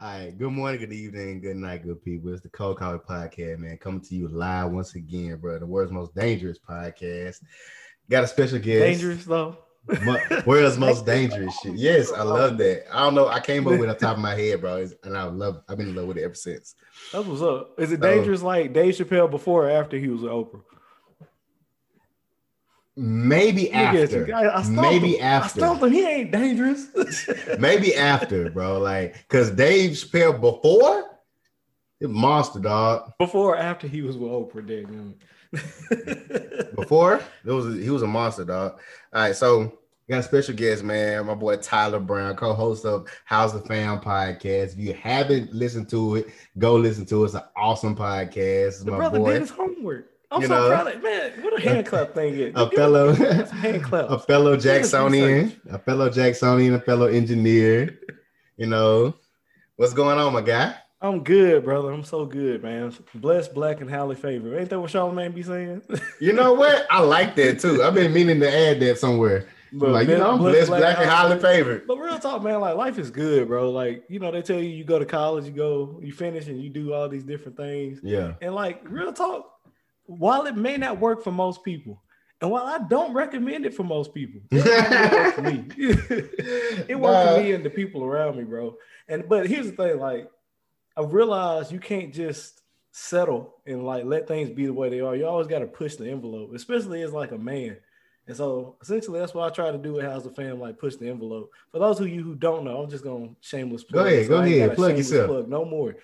All right. Good morning, good evening, good night, good people. It's the Cold Coffee Podcast, man. Coming to you live once again, bro. The world's most dangerous podcast. Got a special guest. Dangerous though. World's most dangerous shit. Yes, I love that. I don't know. I came up with it on top of my head, bro. And I love. I've been in love with it ever since. That's what's up. Is it dangerous like Dave Chappelle before or after he was with Oprah? Maybe Let me guess. after. I, I stumped Maybe him. after. I stumped him. He ain't dangerous. Maybe after, bro. Like, cause Dave Chappelle before, it monster dog. before or after he was with Oprah, damn. Before it was he was a monster dog. All right, so got a special guest, man. My boy Tyler Brown, co-host of How's the Fam podcast. If you haven't listened to it, go listen to it. It's an awesome podcast. It's the my brother boy, did his homework. I'm You so know? proud of man. What a hand clap thing is. a fellow, hand claps. a fellow Jacksonian, a fellow Jacksonian, a fellow engineer. You know what's going on, my guy? I'm good, brother. I'm so good, man. Blessed, black, and highly favored. Ain't that what Charlamagne be saying? You know what? I like that too. I've been meaning to add that somewhere. But like, you know, I'm blessed, black, and highly favored. But real talk, man, like life is good, bro. Like, you know, they tell you you go to college, you go, you finish and you do all these different things. Yeah. And like real talk, while it may not work for most people, and while I don't recommend it for most people, it worked for me. it worked for me and the people around me, bro. And but here's the thing, like I realized you can't just settle and like let things be the way they are. You always got to push the envelope, especially as like a man. And so essentially that's what I try to do with How's the Fam, like push the envelope. For those of you who don't know, I'm just gonna shameless plug. Go ahead, so go ahead, plug yourself. Plug, no more.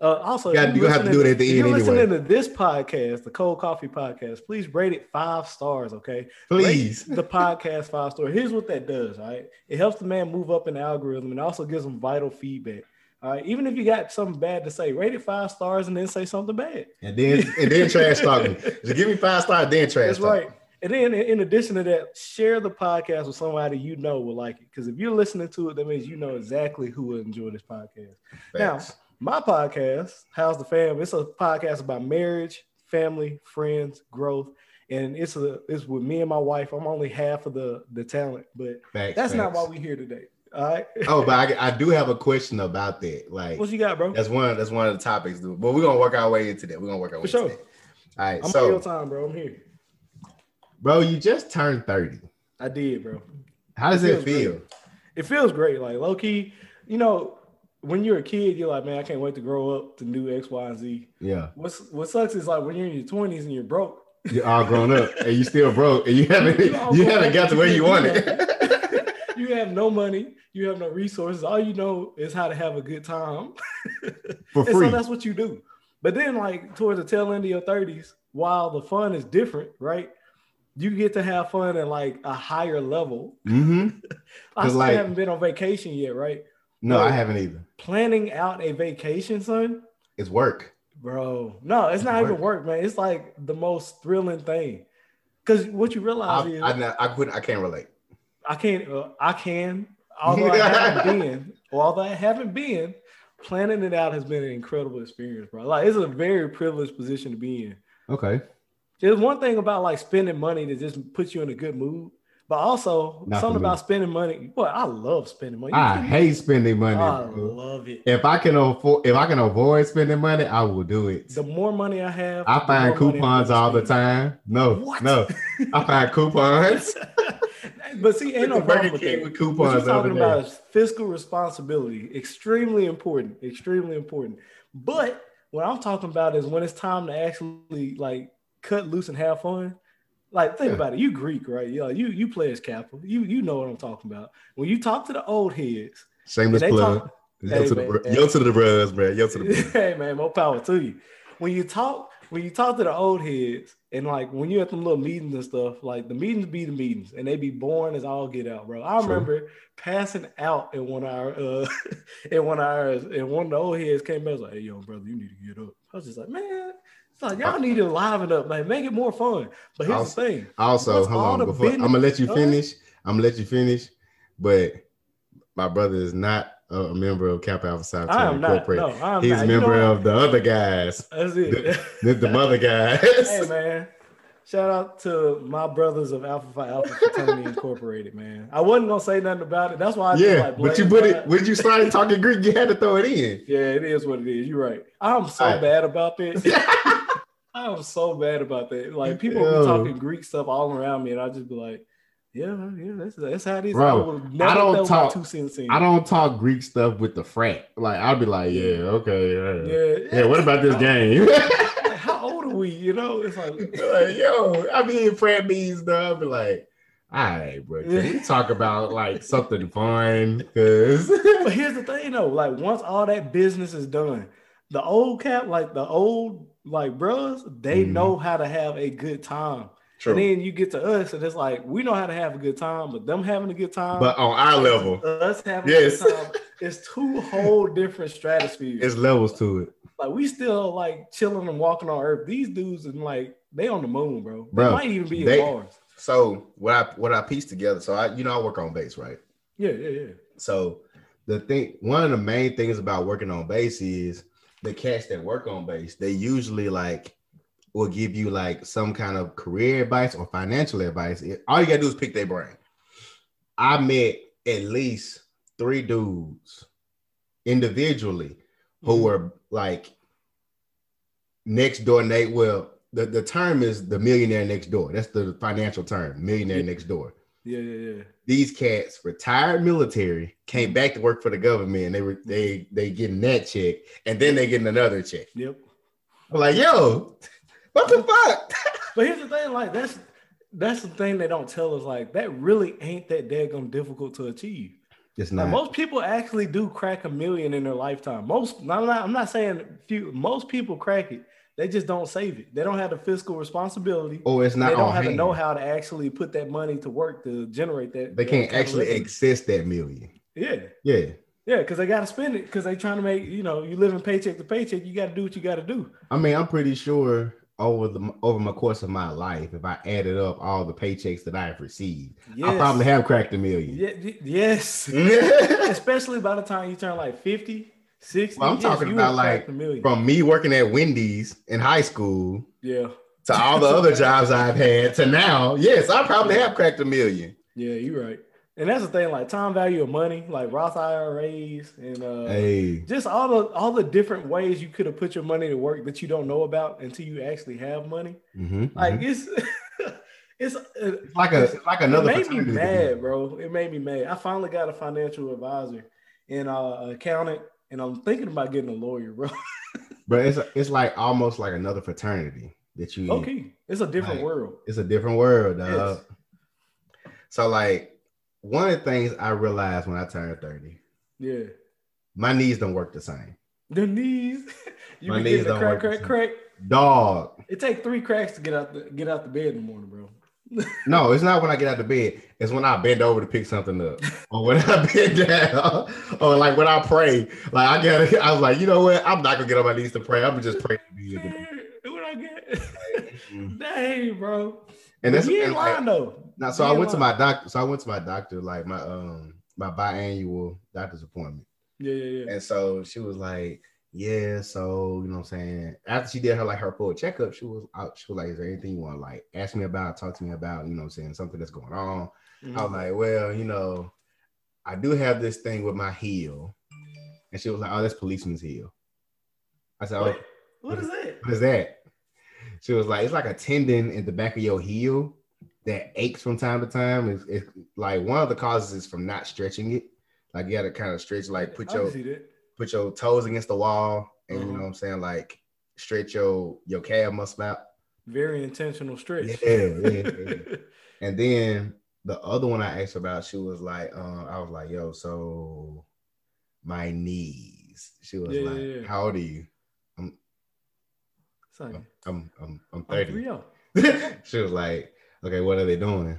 Uh, also, you gonna have to do it at the if end anyway. listening to this podcast, the Cold Coffee Podcast, please rate it five stars, okay? Please. Rate the podcast five stars. Here's what that does, all right? It helps the man move up in the algorithm and also gives him vital feedback. All right, even if you got something bad to say, rate it five stars and then say something bad. And then and then trash talk me. Just give me five stars, then trash That's talk. right. And then in addition to that, share the podcast with somebody you know will like it. Because if you're listening to it, that means you know exactly who will enjoy this podcast. Now, Facts. My podcast, How's the Fam? It's a podcast about marriage, family, friends, growth. And it's a it's with me and my wife. I'm only half of the the talent, but Facts, that's not why we're here today. All right. Oh, but I, I do have a question about that. Like what you got, bro? that's one that's one of the topics, dude. But we're gonna work our way into that. We're gonna work our way For sure. into that. All right, I'm so time, bro. I'm here. bro, you just turned 30. I did, bro. How does It it feel? great. It feels great. Like low key, you know, when you're a kid, you're like, man, I can't wait to grow up to do X, Y, and Z. Yeah. What's what sucks is like when you're in your 20s and you're broke. You're all grown up and you still broke and you haven't You you haven't got to where you do wanted. you have no money, you have no resources. All you know is how to have a good time. For And free. so that's what you do. But then, like towards the tail end of your 30s, while the fun is different, right? You get to have fun at like a higher level. mm-hmm. I still like- haven't been on vacation yet, right? No, I haven't either. Planning out a vacation, son, It's work. bro. No, it's not Work. even work, man. It's like the most thrilling thing. Because what you realize I, is, I, I couldn't I can't relate. I can't. Uh, I can. Although I haven't been, although I haven't been, planning it out has been an incredible experience, bro. Like it's a very privileged position to be in. Okay. There's one thing about like spending money that just puts you in a good mood, but also Not something about spending money. Well, I love spending money. You I hate spending money. I bro. love it. If I can afford if I can avoid spending money, I will do it. The more money I have, I find more money I'm coupons all the time. No, What? no. I find coupons. but see, ain't no problem with that. with What you're talking about is fiscal responsibility. Extremely important. Extremely important. But what I'm talking about is when it's time to actually like cut loose and have fun. Like think Yeah. about it. You Greek, right? You you you play as capital. You you know what I'm talking about. When you talk to the old heads, Shameless plug. talk- Yo, Hey, to the, man, hey. yo to the bros, bro. Yo to the bros. hey man, more power to you. When you talk, when you talk to the old heads, and like when you at them little meetings and stuff, like the meetings be the meetings, and they be boring as all get out, bro. I True. remember passing out in one of our uh in one of ours, and one of the old heads came back and was like, "Hey, yo, brother, you need to get up." I was just like, "Man." Like y'all need to liven up, like make it more fun. But here's Also- the thing: Also, hold on. Before I'm gonna let you finish. I'm gonna let you finish. But my brother is not a, member of Kappa Alpha Psi not. Incorporated. No, I'm He's not. a You know member of the other guys, That's it. the, the mother guys. hey man, Shout out to my brothers of Alpha Phi Alpha Fraternity Incorporated, man. I wasn't gonna say nothing about it. That's why I Yeah, like but you put it when you started talking Greek, you had to throw it in. Yeah, it is what it is. You're right. I'm so Alright. bad about that. I'm so bad about that. Like people Yo. be talking Greek stuff all around me, and I just be like, "Yeah, yeah, that's that's how it is." Bro, I I don't talk- two cents in. I don't talk Greek stuff with the frat. Like I'll be like, yeah, okay, yeah. Yeah, Yeah, what about this game? How old are we? You know, it's like, like, yo, I mean, frat means though. I'll be like, all right, bro, can we talk about like something fun? Cause but here's the thing though, like once all that business is done, the old cap, like the old like bros, they Mhm. know how to have a good time. And then you get to us, and it's like we know how to have a good time, but them having a good time, but on our level, us having Yes. a good time, it's two whole different stratospheres. it's levels to it. like we still like chilling and walking on Earth. These dudes and like they on the moon, bro. They might even be they- in Mars. So what I what I pieced together. So I, you know, I work on base, right? Yeah, yeah, yeah. So the thing, one of the main things about working on base is the cats that work on base. They usually like will give you like some kind of career advice or financial advice. All you gotta do is pick their brain. I met at least three dudes individually who Mhm. were like next door Nate. Well, the, the term is the millionaire next door. That's the financial term, millionaire next door Yeah, yeah, yeah. these cats retired military came mm. back to work for the government and they were they they getting that check and then they getting another check Yep. i'm like yo what the fuck But here's the thing, like that's that's the thing they don't tell us. Like that really ain't that daggone difficult to achieve. it's Like, not most people actually do crack a million in their lifetime. Most, I'm not, I'm not saying few. Most people crack it. They just don't save it. They don't have the fiscal responsibility. or it's not they don't on have the know-how to actually put that money to work to generate that. they can't actually access that million yeah, yeah yeah, because they got to spend it because they trying to make you know you living paycheck to paycheck. You got to do what you got to do. i mean i'm pretty sure over the over my course of my life if i added up all the paychecks that i've received i probably have cracked a million Yeah, y- yes. Especially by the time you turn like 50, 60. i'm yes, talking about like cracked a million. from me working at wendy's in high school yeah, to all the other jobs i've had to now yes i probably have cracked a million yeah, you're right. And that's the thing, like time value of money, like Roth IRAs and uh Hey, just all the all the different ways you could have put your money to work that you don't know about until you actually have money. mhm, Like mhm. it's it's uh, it's like a it's like another. it made me mad, bro. It made me mad. I finally got a financial advisor and uh accountant, and I'm thinking about getting a lawyer, bro. But it's it's like almost like another fraternity that you. Okay, it's a different Like, world. It's a different world, dog. Yes. So like one of the things I realized when I turned thirty, Yeah, my knees don't work the same. the knees. you my knees don't crack, work the crack, crack. Dog. It take three cracks to get out the get out the bed in the morning, bro. No, it's not when I get out of bed. It's when I bend over to pick something up, or when I bend down, or like when I pray. Like I got, I was like, you know what? I'm not gonna get on my knees to pray. I'm gonna just pray. to be able to- what I get? Mm. Dang, bro. And that's you ain't and like, lying though. Now, so You I ain't went to my doctor. So I went to my doctor, like my um my biannual doctor's appointment. Yeah, yeah, yeah. And so she was like, Yeah, so you know what I'm saying. After she did her like her full checkup, she was out, she was like, Is there anything you want to like ask me about, talk to me about, you know what I'm saying, something that's going on? I was Mhm. like, Well, you know, I do have this thing with my heel. And she was like, Oh, that's policeman's heel. I said, Oh, What? What is that? what is that? She was like, it's like a tendon in the back of your heel that aches from time to time. It's, it's like one of the causes is from not stretching it. Like you gotta kind of stretch, like put I your. Put your toes against the wall, and you Uh-huh. know what I'm saying, like stretch your your calf muscle out. Very intentional stretch. Yeah, yeah, yeah. And then the other one I asked about, she was like, uh, I was like, yo, so my knees. She was Yeah, like, yeah, how old are you? Son, I'm I'm I'm I'm 30. three oh. she was like, okay, what are they doing?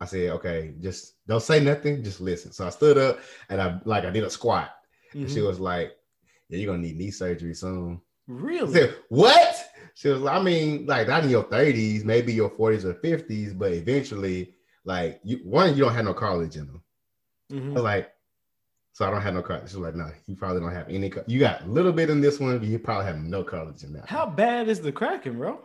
I said, okay, just don't say nothing, just listen. So I stood up and I like I did a squat. And she Mhm. was like, Yeah, you're gonna need knee surgery soon. Really? said, What? She was like, I mean, like not in your 30s, maybe your 40s or 50s, but eventually, like you one, you don't have no cartilage in them. Mhm. was like, so I don't have no cartilage. She was like, no, you probably don't have any. You got a little bit in this one, but you probably have no cartilage in that. How bad is the cracking, bro?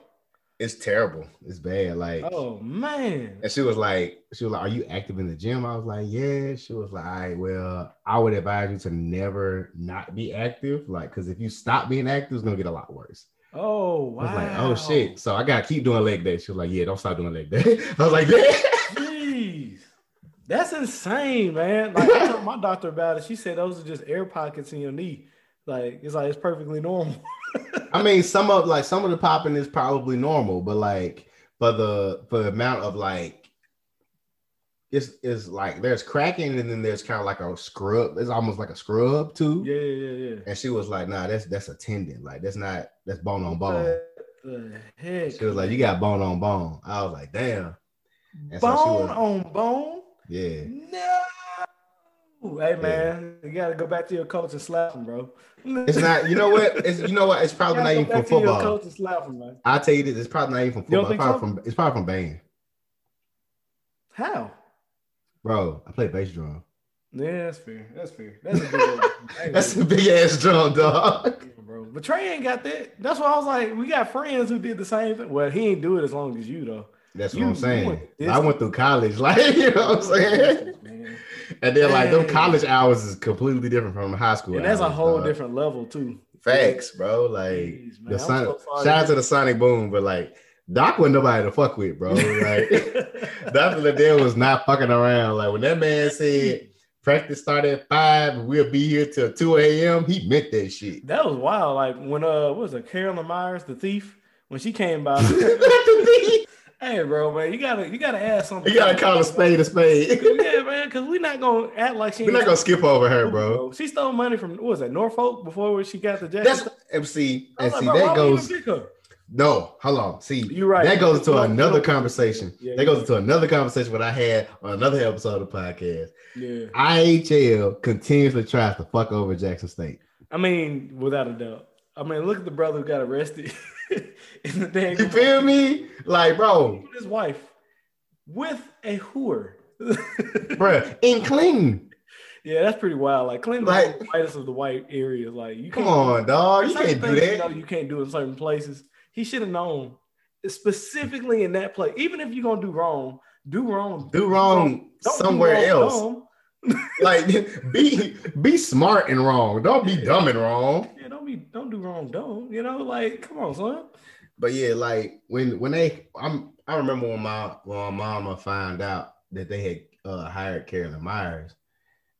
It's terrible. It's bad. Like, Oh man. and she was like, she was like, "Are you active in the gym?" I was like, "Yeah." She was like, "All right, well, I would advise you to never not be active, like, because if you stop being active, it's gonna get a lot worse." Oh wow. I was like, "Oh shit!" So I gotta keep doing leg day. She was like, "Yeah, don't stop doing leg day." I was like. Jeez. That's insane, man. Like I told my doctor about it. She said those are just air pockets in your knee. Like it's like it's perfectly normal. I mean, some of like some of the popping is probably normal, but like for the for the amount of like it's it's like there's cracking and then there's kind of like a scrub. It's almost like a scrub too. yeah, yeah, yeah. And she was like, "Nah, that's that's a tendon. Like that's not that's bone on bone." What the heck? She was like, "You got bone on bone." I was like, "Damn." and so she bone was- on bone. Yeah. No. Hey man, you gotta go back to your coach and slap him, bro. It's not. You know what? It's you know what? It's probably not even from go back your football. coach and slap him, man. I'll tell you this. It's probably not even from football. It's probably from it's probably from band. How? Bro, I play bass drum. Yeah, that's fair. That's fair. That's a big That's a big ass drum, dog. Yeah, bro. But Trey ain't got that. That's why I was like, we got friends who did the same thing. Well, he ain't do it as long as you though. That's You- what I'm saying. went I went through college, like you know what I'm saying. Man. And then like them college hours is completely different from high school. And that's a whole dog. different level too. facts, bro. Like Jeez, the Sonic, so shout out to the Sonic Boom, but like Doc wasn't nobody to fuck with, bro. Like Dr. Liddell was not fucking around. Like when that man said practice start at five we'll be here till 2 a.m., he meant that shit. That was wild. Like when uh what was it, Carolyn Meyers, the thief, when she came by. hey bro, man, you gotta you gotta ask something. you gotta call a spade a spade. Yeah, man, because we're not gonna act like she We're not gonna skip over her, bro. She stole money from what was that Norfolk before she got the Jackson. That's MC. And see, that goes. No, hold on. See, You're right. That goes into You another conversation. Yeah, that goes into another conversation what I had on another episode of the podcast. Yeah, IHL continuously tries to fuck over Jackson State. I mean, without a doubt. I mean, look at the brother who got arrested in the damn. You feel me? Like, bro, His wife with a whore. bruh, in clean. Yeah, that's pretty wild. Like Clinton, Like- the whitest of the white areas. Like you Come on, dog. You can't do things, You, know, you can't do it in certain places. He should have known specifically in that place. Even if you're gonna do wrong, do wrong. Do wrong Don't do somewhere wrong else. Like, be be smart and wrong. Don't be dumb and wrong. Yeah, don't do wrong, don't. You know, like come on, son. But yeah, like when when they, I'm I remember when my when my mama found out that they had uh, hired Carolyn Meyers,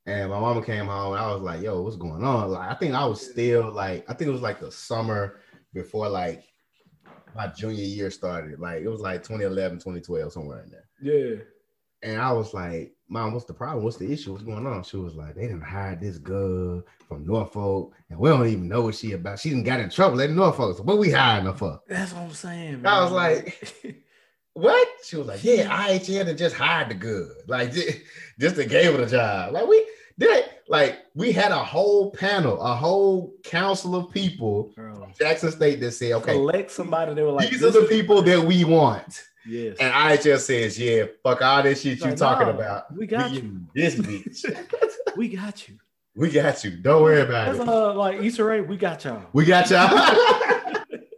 and my mama came home and I was like, "Yo, what's going on?" Like I think I was still like I think it was like the summer before like my junior year started. Like it was like 2011, 2012, somewhere in there. Yeah. And I was like, Mom, what's the problem? What's the issue? What's going on? She was like, They didn't hire this girl from Norfolk, and we don't even know what she about. She didn't got in trouble at Norfolk. So what we hiring her for? That's what I'm saying. I was like, What? She was like, Yeah, had to just hired the girl. Like just, just to gave her the job. Like we did like we had a whole panel, a whole council of people, Bro, Jackson State that said, Okay, select somebody that were like, these are the people that we want. Yes. And IHL says, Yeah, fuck all this shit you Like, talking nah, about. We got We you. This bitch. We got you. we got you. Don't worry about That's it. uh, like Easter egg. We got y'all. We got y'all.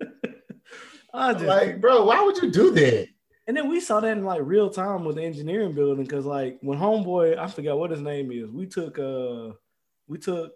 I just like, bro, why would you do that? And then we saw that in like real time with the engineering building because like when homeboy, I forgot what his name is. We took uh we took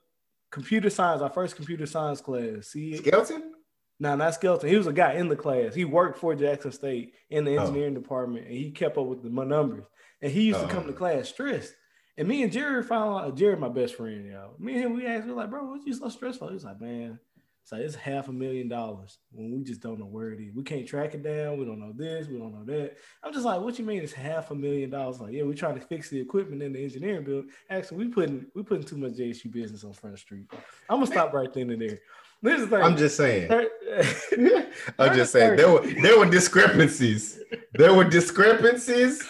computer science, our first computer science class. See, Skeleton? No, not Skeleton. He was a guy in the class. He worked for Jackson State in the Oh. engineering department, and he kept up with the my numbers. And he used to come Oh. to class stressed. And me and Jerry found out Jerry, my best friend, y'all. Me and him, we asked, we were like, bro, what you so stressful?" for? He was like, man, it's like it's half a million dollars when we just don't know where it is. We can't track it down. We don't know this. We don't know that. I'm just like, what you mean it's half a million dollars? Like, yeah, we're trying to fix the equipment in the engineering building. Actually, we putting we putting too much JSU business on Front Street. I'm gonna stop right then and there. This is thing. I'm just saying. I'm just saying there were there were discrepancies. There were discrepancies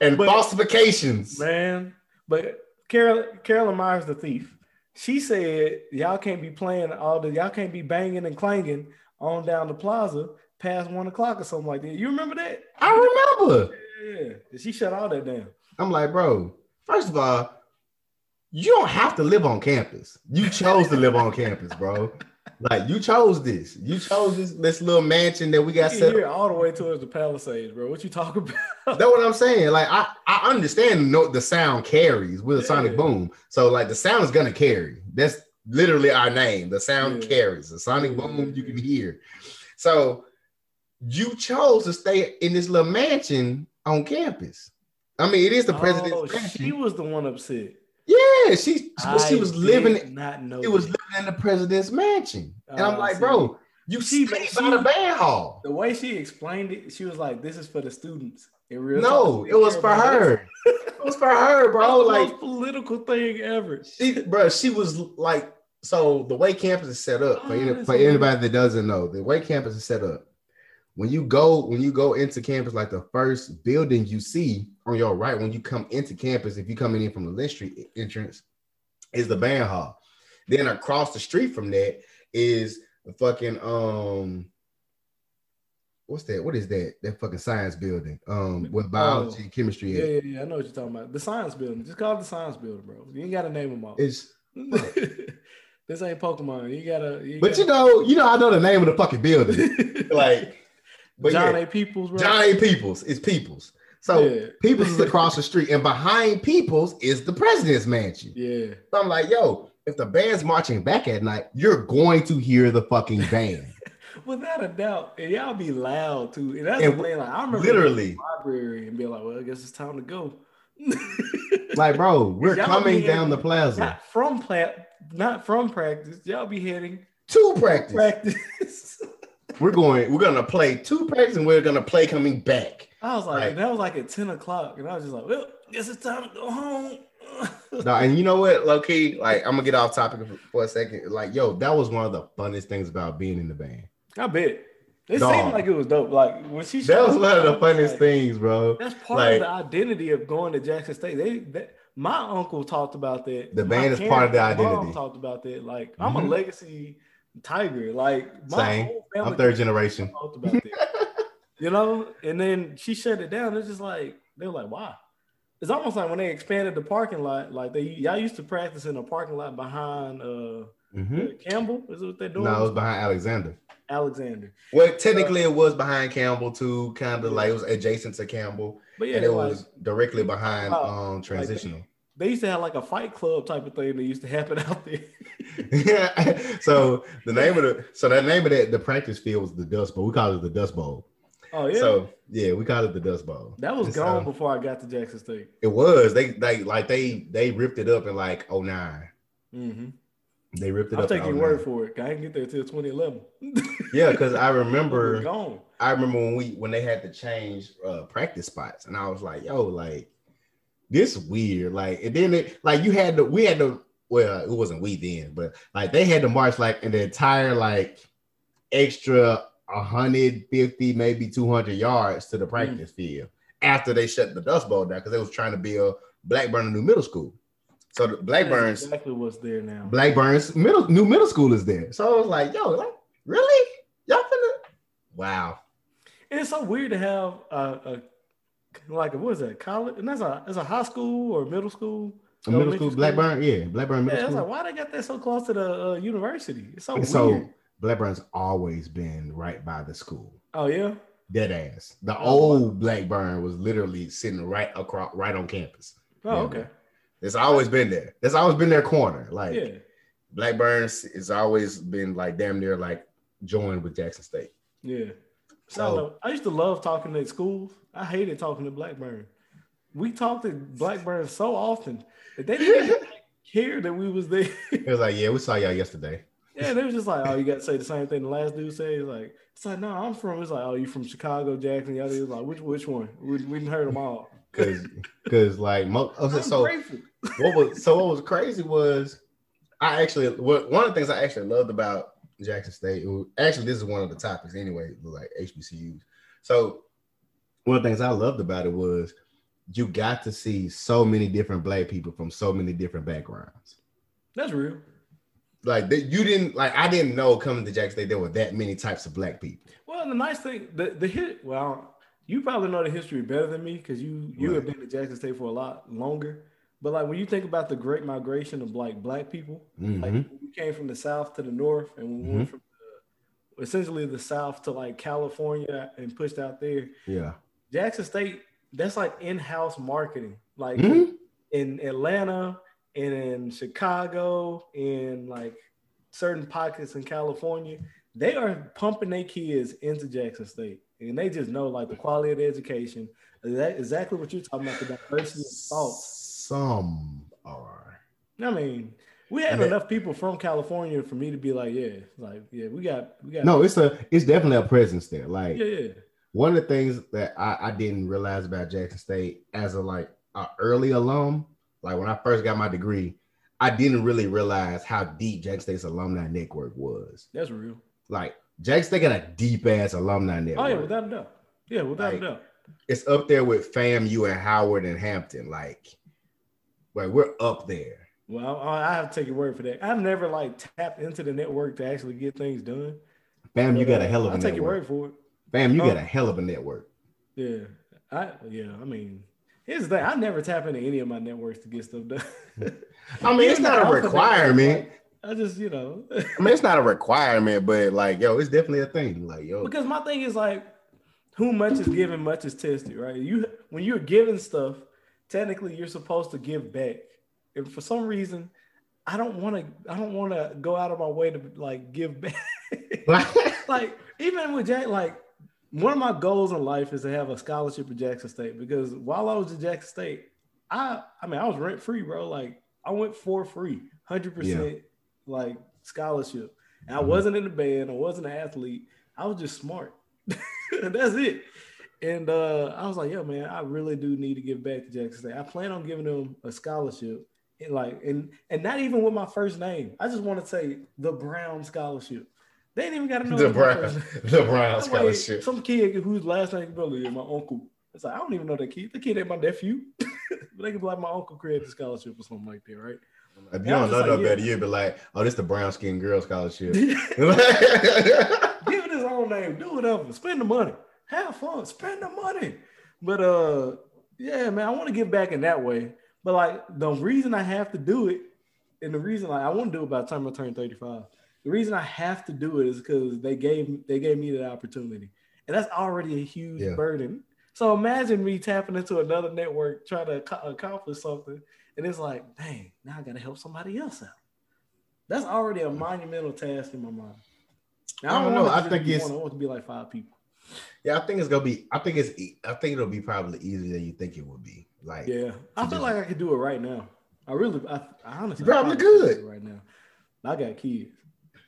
and But- falsifications. man. But Carol Carolyn Meyers, the thief, she said y'all can't be playing all the y'all can't be banging and clanging on down the plaza past one o'clock or something like that. You remember that? I remember. Yeah, she shut all that down. I'm like, bro, first of all, you don't have to live on campus. You chose to live on campus, bro. Like you chose this. You chose this this little mansion that we got set hear up. all the way towards the Palisades, bro. What you talking about? That's what I'm saying. Like I, I understand no the sound carries with a sonic boom. So like the sound is gonna carry. That's literally our name. The sound Yeah. carries. The sonic Yeah. boom you can hear. So you chose to stay in this little mansion on campus. I mean, it is the Oh, president's she was the one upset. Yeah, she she, was living. Not know. It was living in the president's mansion, and I'm Oh, like, see. bro, you see by the band hall. the way she explained it. She was like, "This is for the students." In real No, it was for her. It was for her, bro. Like most political thing ever. she, bro, she was like, so the way campus is set up for, any, for anybody that doesn't know, the way campus is set up. When you go, when you go into campus, like the first building you see on your right when you come into campus, if you're coming in from the Lynch Street entrance, is the band hall. Then across the street from that is the fucking um what's that? What is that? That fucking science building. Um with biology Oh. and chemistry. Yeah, at. yeah, yeah. I know what you're talking about. The science building. Just call it the science building, bro. You ain't got to name them all. It's this ain't Pokemon. You gotta. You but you know, you know, I know the name of the fucking building. like but John yeah, A. Peoples, bro. John A. Peoples is Peoples. So Yeah. Peoples is across the street, and behind Peoples is the president's mansion. Yeah. So I'm like, yo, if the band's marching back at night, you're going to hear the fucking band. Without a doubt, and y'all be loud too. And that's And the thing. Like I remember literally. the library and be like, "Well, I guess it's time to go." like, bro, we're coming down the plaza not from pla- not from practice. Y'all be heading to practice. practice. We're going, we're gonna play two practice, and we're gonna play coming back. I was like, that was like at ten o'clock, and I was just like, "Well, guess it's time to go home." No, and you know what, low key, like I'm gonna get off topic for, for a second. Like, yo, that was one of the funnest things about being in the band. I bet it Dog. seemed like it was dope. Like when she That was one of the funniest like, things, bro. That's part Like- of the identity of going to Jackson State. They, that, my uncle talked about that. The My band is part of the identity. Talked about that. Like I'm Mhm. a legacy tiger. Like my Same. whole family I'm third generation. talked about that. you know, and then she shut it down. It's just like they were like, why? It's almost like when they expanded the parking lot. Like they y'all used to practice in a parking lot behind uh Mhm. Campbell. Is what they're doing? No, it was behind Alexander. Alexander. Well, technically, it was behind Campbell too, kind of like it was adjacent to Campbell, But yeah, and it like, was directly behind Wow. um transitional. they used to have like a fight club type of thing that used to happen out there. Yeah. So the name of the so the name of that the practice field was the Dust Bowl. We call it the Dust Bowl. Oh yeah. So yeah, we call it the Dust Bowl. that was And gone so before I got to Jackson State. it was they they like they they ripped it up in like 9 Mm-hmm. They ripped it up. I'll up. in take your word for it. I didn't get there till 2011. Yeah, because I remember gone. I remember when we when they had to change uh practice spots, and I was like, yo, like this weird. Like, and then it like you had to we had to well, it wasn't we then, but like they had to march like in the entire like extra 150, maybe 200 yards to the Mm. practice field after they shut the dust bowl down because they was trying to build Blackburn a new middle school. So the That's Blackburn's exactly what's there now. Blackburn's middle new middle school is there. So I was like, yo, like really? Y'all finna wow. And it's so weird to have a, a like what is that college? And that's a that's a high school or middle school. A middle school, school? Blackburn, yeah, Blackburn Yeah, middle it's school. like why they got that so close to the uh, university? It's so weird. so Blackburn's always been right by the school. oh yeah, Dead ass. The Oh, old Blackburn was literally sitting right across, right on campus. oh okay, It's always been there. It's always been their corner. Like yeah. Blackburn's has always been like damn near like joined with Jackson State. Yeah. So- I. I used to love talking at schools. I hated talking to Blackburn. We talked to Blackburn so often that they didn't care that we was there. It was like, yeah, we saw y'all yesterday. Yeah, they was just like, oh, you got to say the same thing the last dude said. He's like, it's like, no, I'm from. It's like, oh, you from Chicago, Jackson? The other was like, which which one? We, we didn't heard them all. Cause, cause like mo- okay, so grateful. what was so what was crazy was I actually what one of the things I actually loved about Jackson State. actually, this is one of the topics anyway, like HBCUs. So one of the things I loved about it was you got to see so many different black people from so many different backgrounds. That's real. Like that, you didn't like. I didn't know coming to Jackson State there were that many types of black people. Well, the nice thing, the the hit. Well, you probably know the history better than me because you you have been to Jackson State for a lot longer. But like when you think about the great migration of like black people, Mhm. like we came from the south to the north, and we Mm-hmm. went from the, essentially the south to like California and pushed out there. yeah. Jackson State, that's like in-house marketing. Like Mhm. in Atlanta and in Chicago, in like certain pockets in California, they are pumping their kids into Jackson State, and they just know like the quality of the education. That exactly what you're talking about, the diversity of thoughts. Some are. I mean, we that- enough people from California for me to be like, yeah, like yeah, we got, we got, No, it's a it's definitely a presence there. Like yeah, yeah, one of the things that I, I didn't realize about Jackson State as a like early alum, like when I first got my degree, I didn't really realize how deep Jack State's alumni network was. that's real. Like Jackson State got a deep ass alumni network. Oh yeah, without a doubt. Yeah, without Like, a doubt. it's up there with FAMU and Howard and Hampton. Like, like we're up there. Well, I I have to take your word for that. I've never like tapped into the network to actually get things done. Fam, you got a uh, hell of a I'll take your word for it. Fam, you Huh? got a hell of a network. Yeah, I yeah. I mean, here's the thing. I never tap into any of my networks to get stuff done. I mean, it's not a requirement. I just you know I mean, it's not a requirement, but like, yo, it's definitely a thing. Like, yo, because my thing is like, who much is given, much is tested, right? You when you're given stuff, technically you're supposed to give back, and for some reason, I don't want to. I don't want to go out of my way to like give back. like even with Jack, like one of my goals in life is to have a scholarship at Jackson State because while I was at Jackson State, I I mean I was rent free, bro. Like I went for free, hundred percent like scholarship. And I Mhm. wasn't in the band, I wasn't an athlete. I was just smart. That's it. And uh, I was like, yo, man, I really do need to give back to Jackson State. I plan on giving them a scholarship. And like, and and not even with my first name. I just want to say the Brown scholarship. They ain't even got to know the it's Brown, first name. the Brown That way, scholarship. Some kid whose last name Billy is my uncle. It's like I don't even know that kid. The kid ain't my nephew, but they could be like my uncle created the scholarship or something like that, right? If you don't know no like, better, yeah. you'd be like, "Oh, this the brown skin girl scholarship." Give it his own name. Do whatever. Spend the money. Have fun. Spend the money. But uh, yeah, man, I want to get back in that way. But like the reason I have to do it, and the reason like I want to do it by the time I turn 35. The reason I have to do it is because they gave they gave me the opportunity. And that's already a huge Yeah. burden. So imagine me tapping into another network trying to ac- accomplish something. And it's like, dang, now I gotta help somebody else out. That's already a monumental task in my mind. Now, I don't know. want it to I think it's- one, I want to be like five people. yeah, I think it's gonna be. I think it's. I think it'll be probably easier than you think it would be. Like, Yeah, I feel like I could do it right now. I really, I, I honestly, You probably I could could. do it right now. I got kids.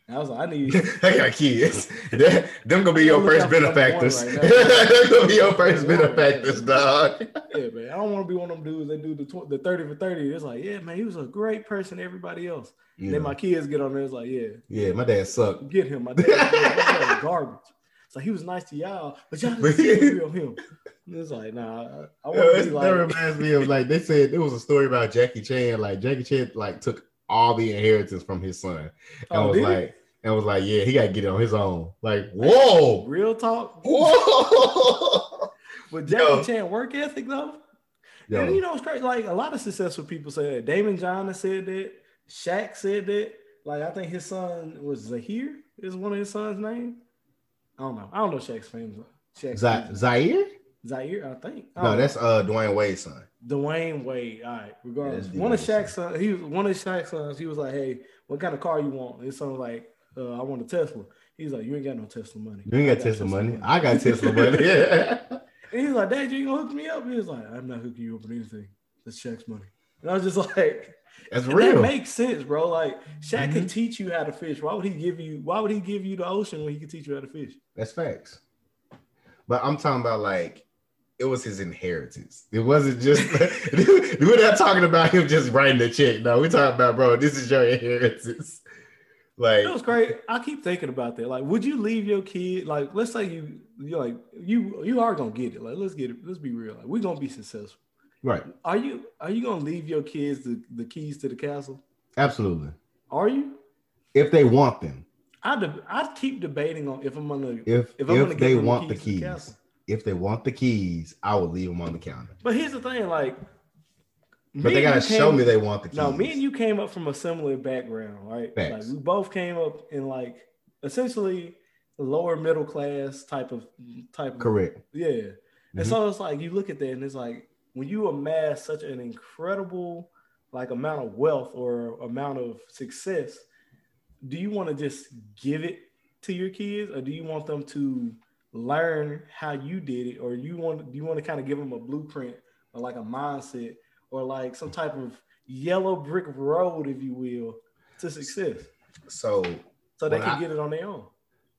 I was like, I need. I got kids. Them them gonna be your first out for number one benefactors. right. Them gonna be your first benefactors, dog. yeah, man. I don't want to be one of them dudes that do the tw- the thirty for thirty. It's like, yeah, man, he was a great person. to Everybody else. Yeah. Then my kids get on there. It's like, yeah, yeah, my dad sucked. get him. My dad, my dad was garbage. So like he was nice to y'all, but y'all didn't see real him. It's like, nah, I, I Yeah, want to it's- be that reminds me of like they said there was a story about Jackie Chan. Like Jackie Chan like took all the inheritance from his son and Oh, was like and was like, yeah, he got to get it on his own. Like, whoa, real talk. whoa. With Jackie Yo. Chan work ethic though, Yo, and you know, it's crazy. Like a lot of successful people say that. Daymond John said that. Shaq said that. Like I think his son was Zahir. Is one of his sons' name? I don't know. I don't know Shaq's family. Shaq's Z-. Zaire? Zaire, I think. I No, that's uh Dwyane Wade's son. Dwyane Wade. All right, regardless. Yeah, one of Shaq's son, He was one of Shaq's sons. He was like, "Hey, what kind of car you want?" His son was like, uh, "I want a Tesla." He's like, "You ain't got no Tesla money." You ain't I got Tesla money. I got Tesla money. Yeah. And he was like, Dad, you ain't gonna hook me up? He was like, I'm not hooking you up with anything. That's Shaq's money. And I was just like, That's real. that makes sense, bro. Like Shaq Mhm. can teach you how to fish. Why would he give you why would he give you the ocean when he could teach you how to fish? That's facts. But I'm talking about like it was his inheritance. It wasn't just we're not talking about him just writing the check. No, we're talking about bro, this is your inheritance. Like It was great. I keep thinking about that. Like, would you leave your kid? Like, let's say you you like you you are gonna get it. Like, let's get it. Let's be real. Like, we're gonna be successful. right, Are you are you gonna leave your kids the, the keys to the castle? absolutely. Are you? If they want them, I de- I keep debating on if I'm gonna if if if, I'm gonna give they them want the keys, castle. If they want the keys, I will leave them on the counter. But here's the thing, like but they gotta show came- me they want the keys. No, me and you came up from a similar background, right? Like we both came up in like essentially lower middle class type of type of correct. Yeah. Mhm. And so it's like you look at that and it's like when you amass such an incredible like amount of wealth or amount of success, do you want to just give it to your kids or do you want them to learn how you did it or you want do you want to kind of give them a blueprint or like a mindset or like some type of yellow brick road if you will to success So so they can I- get it on their own.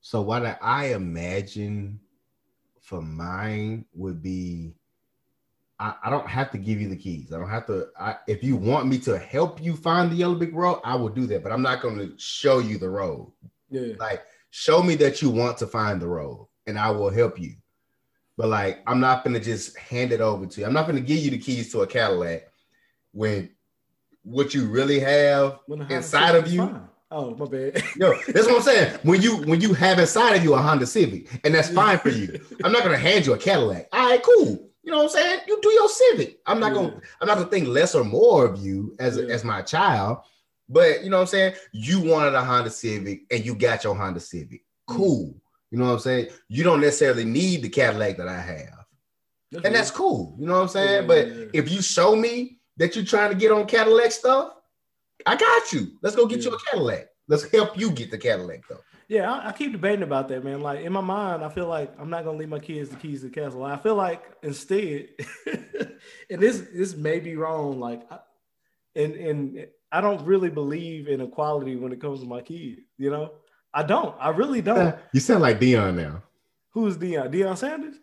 So what I- I imagine for mine would be I, I don't have to give you the keys. I don't have to I, if you want me to help you find the yellow brick road, I will do that, but I'm not going to show you the road. Yeah. Like show me that you want to find the road and I will help you. But like I'm not going to just hand it over to you. I'm not going to give you the keys to a Cadillac when what you really have inside of you fine. Oh, my bad. Yo, that's what I'm saying. When you when you have inside of you a Honda Civic, and that's fine for you. I'm not gonna hand you a Cadillac. All right, cool. You know what I'm saying? You do your Civic. I'm not gonna I'm not gonna think less or more of you as Yeah. as my child. But you know what I'm saying? You wanted a Honda Civic and you got your Honda Civic. Mm. Cool. You know what I'm saying? You don't necessarily need the Cadillac that I have. And that's cool. You know what I'm saying? Yeah, but yeah, yeah. if you show me that you're trying to get on Cadillac stuff, I got you. Let's go get you a Cadillac. Let's help you get the Cadillac though. Yeah, I, I keep debating about that, man. Like in my mind, I feel like I'm not gonna leave my kids the keys to the castle. I feel like instead, and this this may be wrong, like, I, and and I don't really believe in equality when it comes to my kids. You know, I don't. I really don't. You sound like Deion now. Who's Deion? Deion Sanders?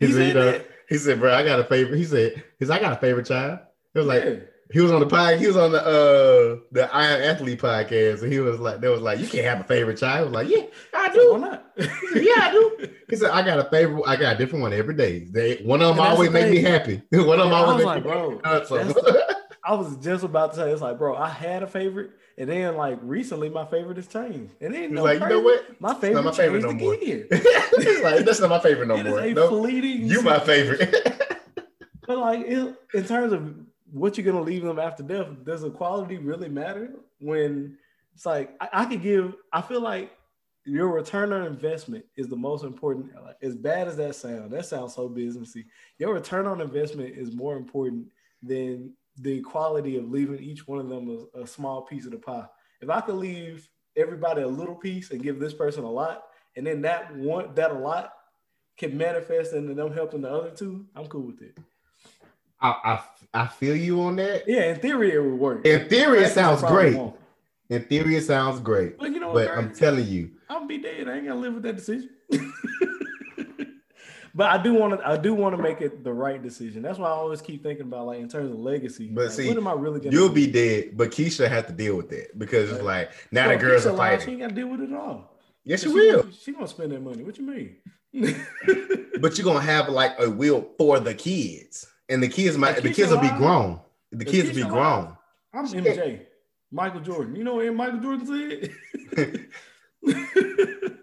He He said, he said, bro, I got a favorite. He said, he said, I got a favorite child. It was like yeah. he was on the pod, he was on the uh the I Am Athlete podcast, and he was like, they was like, you can't have a favorite child. I was like, yeah, I do. Why not? yeah, I do. He said, I got a favorite, I got a different one every day. They one of them And always the make me happy. one of them Yeah, always make like, me bro, happy. I was just about to say, it's like, bro, I had a favorite, and then like recently, my favorite has changed, and then no like, you know what? My favorite, my favorite changed no more. like, that's not my favorite no It more. No, fleeting. you my favorite. But like, it, in terms of what you're gonna leave them after death, does the quality really matter? When it's like, I, I could give. I feel like your return on investment is the most important. Like, as bad as that sounds, that sounds so businessy. Your return on investment is more important than the quality of leaving each one of them a, a small piece of the pie. If I could leave everybody a little piece and give this person a lot, and then that one that a lot can manifest into them helping the other two, I'm cool with it. I, I I feel you on that. Yeah, in theory it would work. In theory, it sounds great. won't. In theory, it sounds great. But you know what? But I'm telling you, I'll be dead. I ain't gonna live with that decision. but I do want to. I do want to make it the right decision. That's why I always keep thinking about like in terms of legacy. But like, see, what am I really gonna? you'll do? be dead, but Keisha had to deal with that because it's like now the girls Keisha are alive, She fighting. ain't gotta deal with it at all. Yes, She you will. Gonna, she gonna spend that money. What you mean? But you're gonna have like a will for the kids, and the kids might the kids will be grown. The kids will be grown. I'm MJ. Michael Jordan. You know what Michael Jordan said?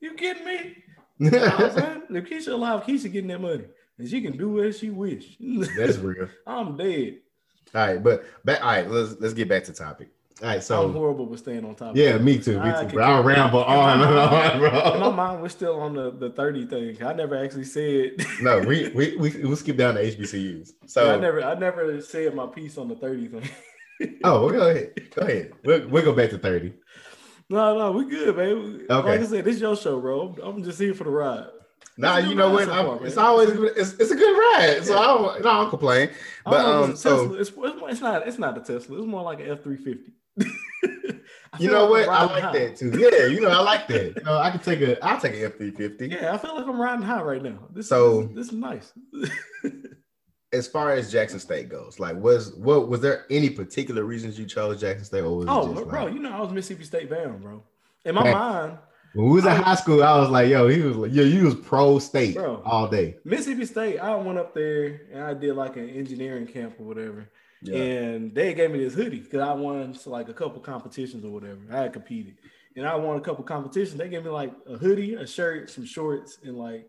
you kidding me? You know I'm saying? If Keisha alive, Keisha getting that money. And she can do as she wish. That's real. I'm dead. All right, but back. All right, let's let's get back to topic. All right, I'm so horrible with staying on topic. yeah, me too, me I too. can Bro, I'll care less. ramble on and on, In my mind, we're still on the, the 30 thing. I never actually said No, we we we we'll skip down to HBCUs. So I So never I never said my piece on the 30 thing. oh, well, go ahead, go ahead. We'll we'll go back to thirty. No, no, we good, man. Okay. Like I said, this is your show, bro. I'm, just here for the ride. Nah, you know what? so far, it's always it's, it's a good ride, so I don't no, I don't complain. But don't um, it's so It's, it's, not it's not a Tesla. It's more like an F three fifty. you know what? I like that too. Yeah, you know I like that. You know, I can take a I'll take an F three fifty. Yeah, I feel like I'm riding high right now. This So- this is nice. As far as Jackson State goes, like was what was there any particular reasons you chose Jackson State, or was oh, just bro, like, you know I was Mississippi State bound, bro. In my Man. mind, when we was in high school? I was like, yo, he was like, yo, you was pro state Bro. all day. Mississippi State, I went up there and I did like an engineering camp or whatever. Yeah. And they gave me this hoodie because I won so, like a couple competitions or whatever. I had competed. And I won a couple competitions. They gave me like a hoodie, a shirt, some shorts, and like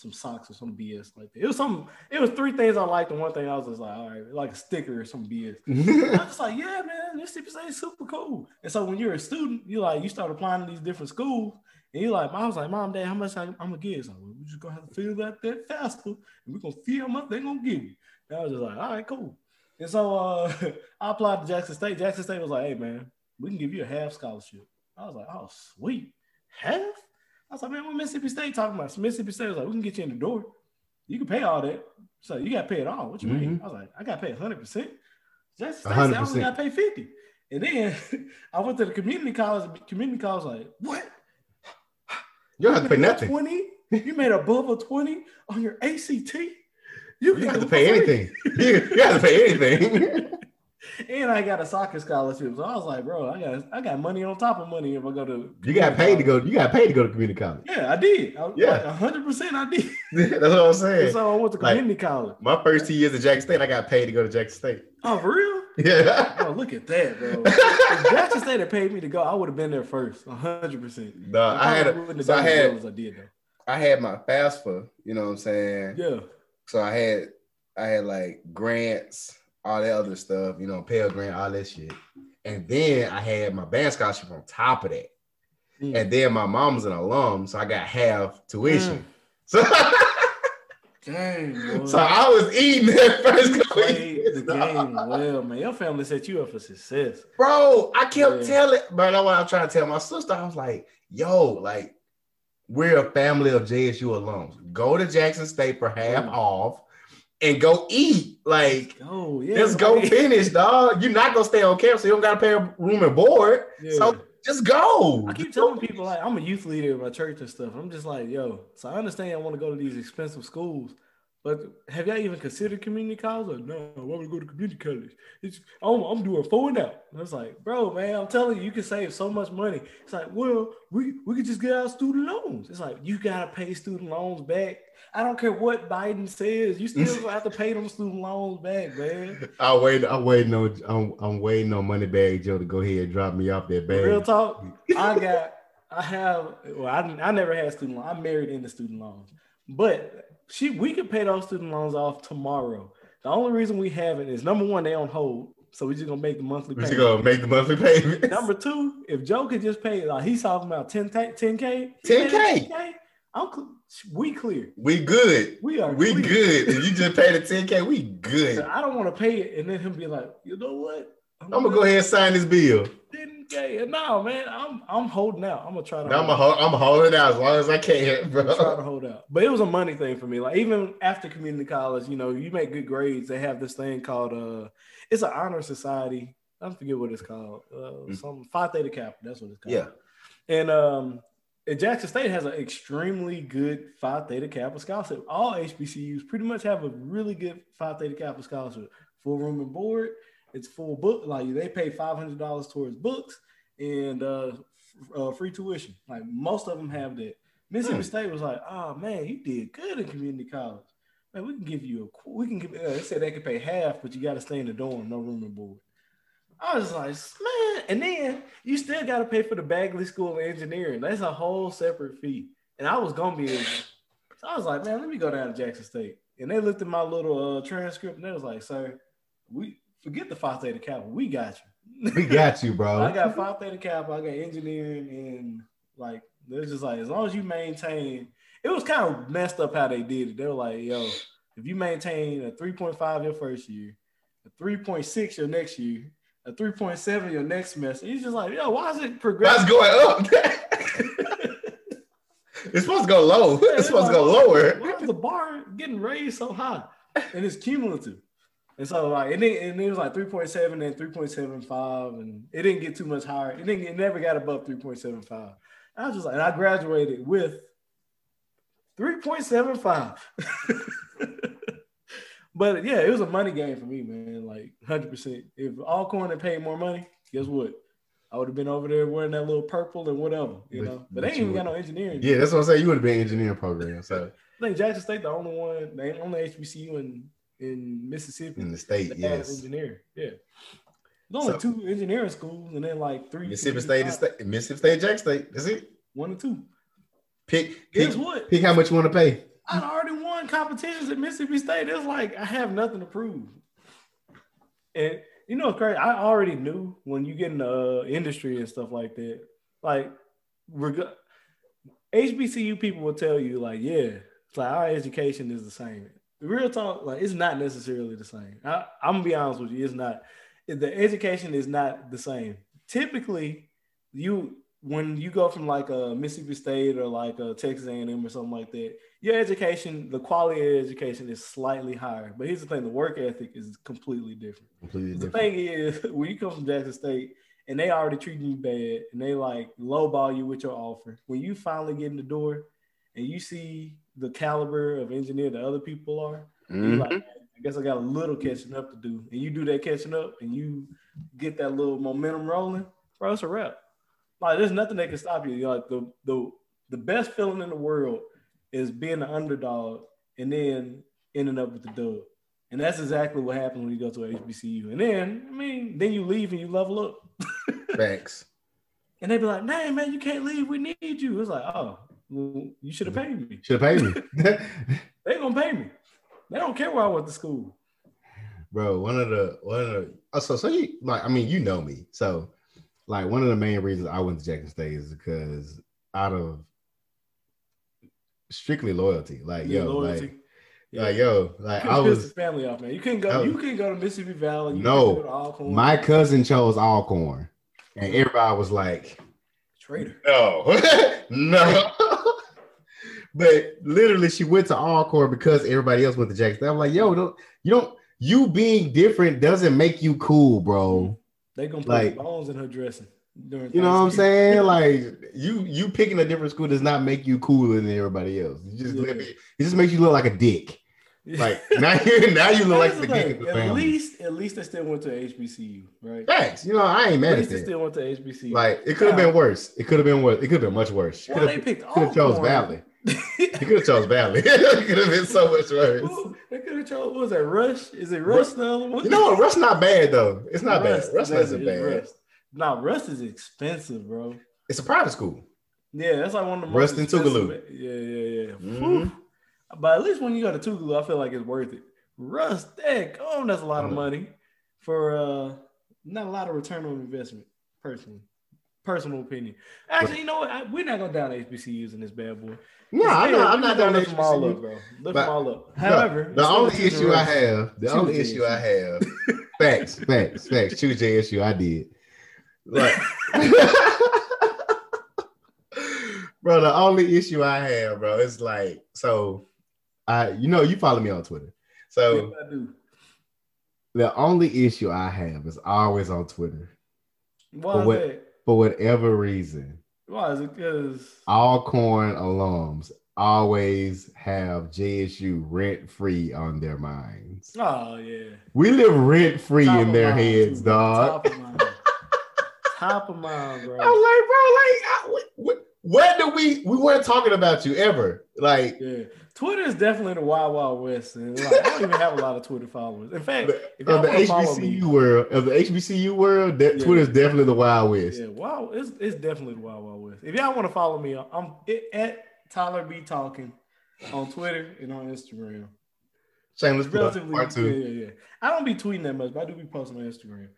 some socks or some BS like that. It was some. It was three things I liked, and one thing I was just like, all right, like a sticker or some BS. I was just like, yeah, man, Mississippi State is super cool. And so when you're a student, you like you start applying to these different schools, and you like, I was like, mom, dad, how much I, am gonna get? So like, we're just gonna have to fill that that FAFSA, and we're gonna feel how much they're gonna give you. And I was just like, all right, cool. And so uh, I applied to Jackson State. Jackson State was like, hey, man, we can give you a half scholarship. I was like, oh, sweet, half. I was like, man, what Mississippi State talking about? So Mississippi State was like, we can get you in the door. You can pay all that. So you got to pay it all. What you mm-hmm. mean? I was like, I got to pay 100%. Jackson State 100%. said, I only got to pay 50 And then I went to the community college. Community college like, what? You don't have to pay nothing. 20? You made above a 20 on your ACT? You, you have to pay anything. you, you have to pay anything. And I got a soccer scholarship. So I was like, bro, I got I got money on top of money if I go to. You got paid to go. You got paid to go to community college. Yeah, I did. I, yeah, hundred percent, I did. That's what I'm saying. And so I went to community like, college. My first two years at Jackson State, I got paid to go to Jackson State. Oh, for real? Yeah. Oh, look at that, bro. if Jackson State had paid me to go, I would have been there first, hundred percent. No, I had. A, so I had. I did though. I had my FAFSA. You know what I'm saying? Yeah. So I had, I had like grants all that other stuff, you know, Pell Grant, all that shit. And then I had my band scholarship on top of that. Mm. And then my mom's an alum, so I got half tuition. Mm. So, Dang, so I was eating that first the game well, man. Your family set you up for success, bro. I kept yeah. telling, but that's what I'm trying to tell my sister. I was like, "Yo, like, we're a family of JSU alums. Go to Jackson State for half mm. off and go eat. Like, oh yeah, just go finish, dog. You're not gonna stay on campus, so you don't gotta pay a room and board. Yeah. So just go. I keep telling people like I'm a youth leader in my church and stuff. I'm just like, yo, so I understand I want to go to these expensive schools, but have y'all even considered community college? Or no, I want to go to community college. It's I'm, I'm doing four now. out. And I was like, bro, man, I'm telling you, you can save so much money. It's like, well, we we could just get our student loans. It's like you gotta pay student loans back. I don't care what Biden says, you still gonna have to pay them student loans back, man. I wait, I waiting on I'm, I'm waiting on Moneybag Joe to go ahead and drop me off that bag. Real talk, I got I have well, I I never had student loans. I'm married into student loans, but she we could pay those student loans off tomorrow. The only reason we haven't is number one, they on hold. So we're just gonna make the monthly payment. We're gonna make the monthly payment. Number two, if Joe could just pay, like he's talking about 10 10K, 10K, 10K. I'm we clear. We good. We are we clear. good. If you just pay the 10K, we good. So I don't want to pay it and then him be like, you know what? I'm, I'm gonna go ahead and sign this bill. 10K. No, man, I'm I'm holding out. I'm gonna try to. I'm hold, I'm holding out as long as I can, bro. I'm trying to hold out, but it was a money thing for me. Like even after community college, you know, you make good grades. They have this thing called uh, it's an honor society. I forget what it's called. Uh, mm-hmm. Some Phi Theta Kappa. That's what it's called. Yeah. And um, and Jackson State has an extremely good Phi Theta Kappa scholarship. All HBCUs pretty much have a really good Phi Theta Kappa scholarship. Full room and board, it's full book. Like they pay five hundred dollars towards books and uh, uh, free tuition. Like most of them have that. Mississippi mm. State was like, "Oh man, you did good in community college. Man, we can give you a we can give." Uh, they said they could pay half, but you got to stay in the dorm, no room and board. I was like, man, and then you still got to pay for the Bagley School of Engineering. That's a whole separate fee. And I was gonna be, so I was like, man, let me go down to Jackson State. And they looked at my little uh, transcript and they was like, sir, we forget the Phi Theta Kappa. We got you. we got you, bro. I got Phi Theta Kappa. I got engineering, and like they're just like as long as you maintain. It was kind of messed up how they did it. They were like, yo, if you maintain a 3.5 your first year, a 3.6 your next year, a 3.7 your next semester, he's just like, yo, why is it progressing? That's going up. it's supposed to go low. Yeah, it's supposed like, to go lower. Why is the bar getting raised so high? And it's cumulative. And so like and it, and it was like 3.7 and 3.75 and it didn't get too much higher. It didn't it never got above 3.75. I was just like, and I graduated with 3.75. but yeah, it was a money game for me, man. Like 100%. If Alcorn had paid more money, guess what? I would have been over there wearing that little purple and whatever, you know. But, but they ain't even got no engineering. Yeah, that's what I'm saying. You would have been engineering program. So I think Jackson State the only one, the only HBCU in in Mississippi in the state. Yes, engineer. Yeah, there's only so, two engineering schools, and then like three. Mississippi State is state. Mississippi State, Jack State. That's it. One or two. Pick. Guess pick, what? Pick how much you want to pay. I already won competitions at Mississippi State. It's like I have nothing to prove. And you know, crazy. I already knew when you get in the uh, industry and stuff like that. Like, reg- HBCU people will tell you, like, yeah, it's like our education is the same. Real talk, like, it's not necessarily the same. I, I'm gonna be honest with you, it's not. The education is not the same. Typically, you when you go from like a Mississippi State or like a Texas A&M or something like that, your education, the quality of education is slightly higher. But here's the thing: the work ethic is completely different. Completely The thing is, when you come from Jackson State and they already treating you bad and they like lowball you with your offer, when you finally get in the door and you see the caliber of engineer that other people are, you're Mhm. like, I guess I got a little catching up to do. And you do that catching up and you get that little momentum rolling, bro, it's a wrap. Like there's nothing that can stop you. You're like the the the best feeling in the world is being an underdog and then ending up with the dub. And that's exactly what happens when you go to HBCU. And then, I mean, then you leave and you level up. Thanks. And they be like, "Man, man, you can't leave. We need you." It's like, "Oh, well, you should have paid me. Should have paid me. They gonna pay me. They don't care where I went to school." bro one of the one of the oh, so so you like i mean you know me so like one of the main reasons i went to jackson state is because out of strictly loyalty like Yeah, yo loyalty. like, Yeah. like yo like You i was family off, man. You couldn't go. Was- you couldn't go to Mississippi Valley. You No. go to Alcorn. my cousin chose alcorn and everybody was like traitor. no no but literally she went to alcorn because everybody else went to jackson i'm like yo don't you don't you being different doesn't make you cool bro They gonna put Like- bones in her dressing. During You know what I'm saying? Like you you picking a different school does not make you cooler than everybody else. You just Yeah. look, it just makes you look like a dick. Like now you now you look like the dick thing. of the At family. least, at least I still went to HBCU, right? Facts. You know I ain't At mad at least that. still went to HBCU. Like it could have been worse. It could have been worse. It could have been much worse. Well, they picked could have chose. Valley. He could have chose Valley. it could have been so much worse. Ooh, they could have chose. What was that? Rush? Is it Rush? The other one? You know what? Rust not bad though. It's not bad. Rust that's isn't it, bad. Rust. Nah, Rust is expensive, bro. It's a private school. Yeah, that's like one of the Rust most and Tougaloo. Yeah, yeah, yeah. Mhm. But at least when you go to Tougaloo, I feel like it's worth it. Rust, heck, oh, that's a lot of Mhm. money for uh not a lot of return on investment, personally. Personal opinion. Actually, you know what? I, we're not gonna down HBCUs in this bad boy. No, I'm not. I'm not down lift them all up, bro. Look them all up. However, the only still a choose issue I have, the only issue I have, facts, facts, facts. Choose JSU. I did. Like, bro, the only issue I have, bro, is like, so, I, you know, you follow me on Twitter, so Yes, the only issue I have is always on Twitter Why is what- that? for whatever reason. Why is it? Because Alcorn alums always have JSU rent free on their minds. oh yeah, We live rent free in their heads, too, dog. Top of mind. Top of mind, bro. I'm like, bro, like, I, what do we? We weren't talking about you ever. Like, Yeah, Twitter is definitely the wild wild west, and like, I don't even have a lot of Twitter followers. In fact, if of the follow me, HBCU world, of the HBCU world, that Yeah. Twitter's definitely the Wild West. yeah, wow, it's it's definitely the wild wild west. If y'all want to follow me, I'm it, at Tyler B Talking on Twitter and on Instagram. Shameless relatively, yeah, yeah, yeah. I don't be tweeting that much, but I do be posting on Instagram.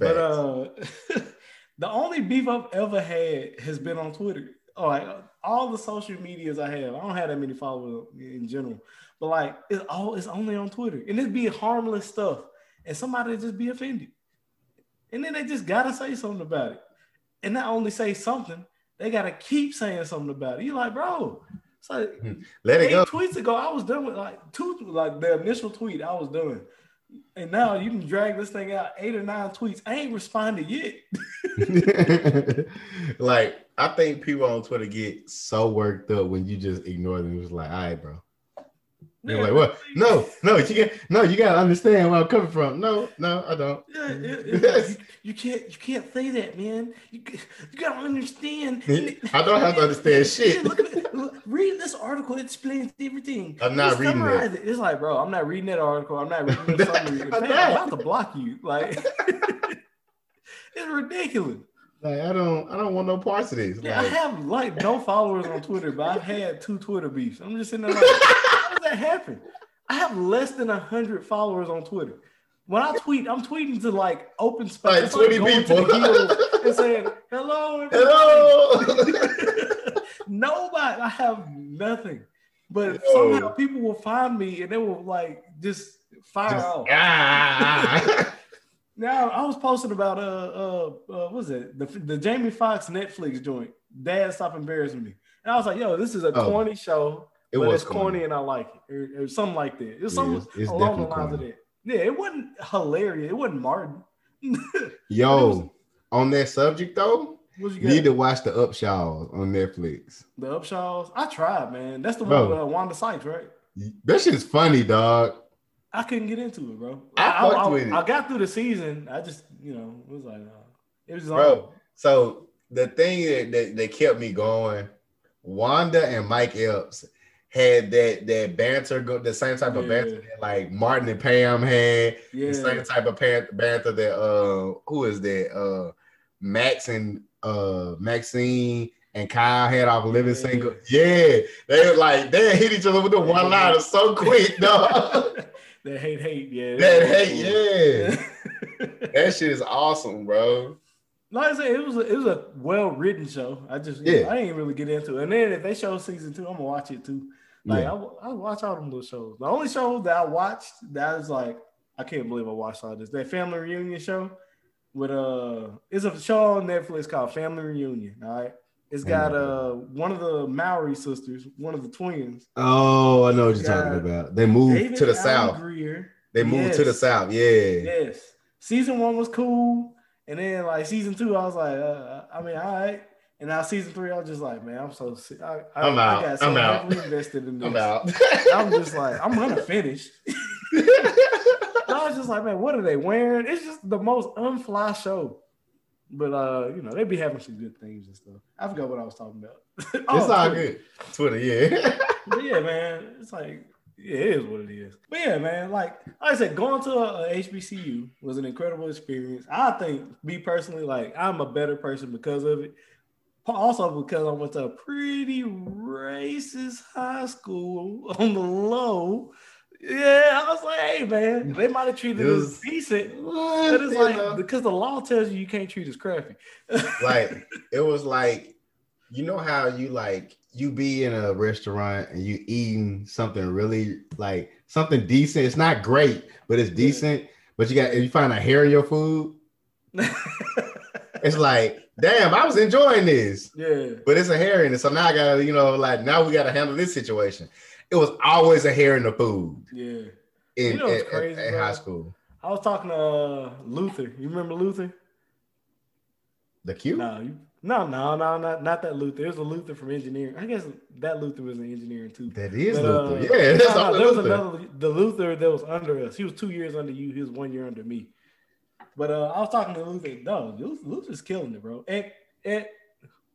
But uh, the only beef I've ever had has been on Twitter. Oh, like all the social medias I have, I don't have that many followers in general. But like, it's all it's only on Twitter, and it be harmless stuff, and somebody just be offended, and then they just gotta say something about it, and not only say something, they gotta keep saying something about it. You like, bro, it's like Let it eight go. tweets ago, I was done with like two, like the initial tweet, I was done. And now you can drag this thing out eight or nine tweets. I ain't responded yet. like, I think people on Twitter get so worked up when you just ignore them. It's like, all right, bro. You're like, what? No, no, you get no, you gotta understand where I'm coming from. No, no, I don't. Yeah, it- like, you, you can't you can't say that, man. You, you gotta understand. I don't have to understand shit. Look at. Look, Read this article. It explains everything. I'm not Just reading summarize it. It's like, bro, I'm not reading that article. I'm not reading the summary. I'm. I'm about to block you. Like, it's ridiculous. Like I don't, I don't want no parts of this. Yeah, like, I have like no followers on Twitter, but I've had two Twitter beefs. I'm just sitting there like, that happen? I have less than hundred followers on Twitter. When I tweet, I'm tweeting to like open space, Like 20 going to people. and saying hello, everybody." hello. Nobody. I have nothing. But Yo. somehow people will find me and they will like just fire Just- off. ah. Now I was posting about uh uh, uh what was it the the Jamie Foxx Netflix joint. Dad stop embarrassing me. And I was like, yo, this is a Oh. corny show, It but was it's corny, and I like it, or, or something like that. It was Yeah, something it's- it's along the lines of that. Yeah, it wasn't hilarious. It wasn't Martin. Yo, on that subject though, you need to watch the Upshaws on Netflix. the Upshaws. I tried, man. That's the Bro. one with uh, Wanda Sykes, right? That shit's funny, dog. I couldn't get into it, bro. I fucked with it. I got through the season. I just, you know, it was like, uh, it was Bro, so the thing that, that, that kept me going, Wanda and Mike Epps had that that banter, go the same type of Yeah. banter that like Martin and Pam had, yeah, the same type of banter that uh who is that uh Max and uh Maxine and Kyle had off Living Yeah. Single. Yeah, they were like they hit each other with the one liner so quick, dog. that hate, hate, yeah, that hate, yeah. That shit is awesome, bro. Like I said, it was a, it was a well written show. I just Yeah. I didn't really get into it. And then if they show season two, I'm gonna watch it too. Like Yeah. I, I watch all them little shows. The only show that I watched that is like I can't believe I watched all this. That family reunion show with uh it's a show on Netflix called Family Reunion. All right. It's got uh one of the Mowry sisters, one of the twins. Oh, I know what you're talking about. They moved David to the Allen south. Greer. They moved to the south. Yeah. Yes. Season one was cool. And then like season two, I was like, uh, I mean, all right. And now season three, I was just like, man, I'm so sick. I, I, I'm out. I got so I'm out. invested in this. I'm out. I'm just like, I'm gonna finish. I was just like, man, what are they wearing? It's just the most unfly show. But uh, you know, they be having some good things and stuff. I forgot what I was talking about. it's Oh, all Twitter. good. Twitter, yeah. But yeah, man, it's like yeah, it is what it is. But yeah, man, like, like I said, going to a, a HBCU was an incredible experience. I think, me personally, like I'm a better person because of it. Also because I went to a pretty racist high school on the low. Yeah, I was like, hey man, mm. they might have treated It us decent. But it's like know? because the law tells you you can't treat us crappy. like it was like you know how you like you be in a restaurant and you eating something really like something decent. It's not great, but it's decent. But you got you find a hair in your food. It's like, damn, I was enjoying this, yeah. but it's a hair in it. So now I gotta, you know, like now we gotta handle this situation. It was always a hair in the food Yeah. in You know at- at- crazy, at bro? high school. I was talking to uh, Luther. You remember Luther? The Q? No, you, no, no, no, not not that Luther. It was a Luther from engineering. I guess that Luther was in engineering too. That is But, Luther. uh, yeah, that's no, no, there was another the Luther that was under us. He was two years under you. He was one year under me. But uh, I was talking to Luther. No, Luther's killing it, bro. At, at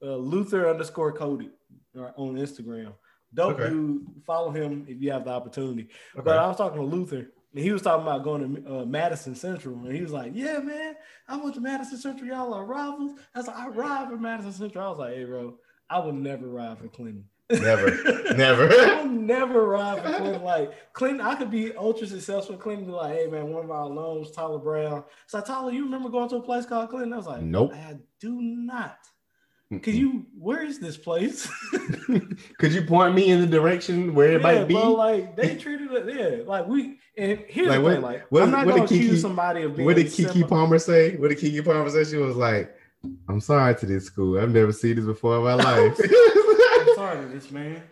uh, Luther underscore Cody on Instagram. Dope Okay. dude. Follow him if you have the opportunity. Okay. But I was talking to Luther, and he was talking about going to uh, Madison Central, and he was like, "Yeah, man, I went to Madison Central. Y'all are rivals." I was like, "I ride for Madison Central." I was like, "Hey, bro, I would never ride for Clinton. Never, never. I never. ride for Clinton. Like Clinton, I could be ultra successful. Clinton be like, "Hey, man, one of our alums, Tyler Brown." So Tyler, you remember going to a place called Clinton? I was like, Nope. I do not." Cause you, where is this place? Could you point me in the direction where it yeah, might be? bro, like they treated it. Yeah, like we. And here's Like, the what- thing, like what- I'm not what gonna Keke- accuse somebody of being. what did Keke semi- Palmer say? What did Keke Palmer say? She was like, "I'm sorry to this school. I've never seen this before in my life." To this man.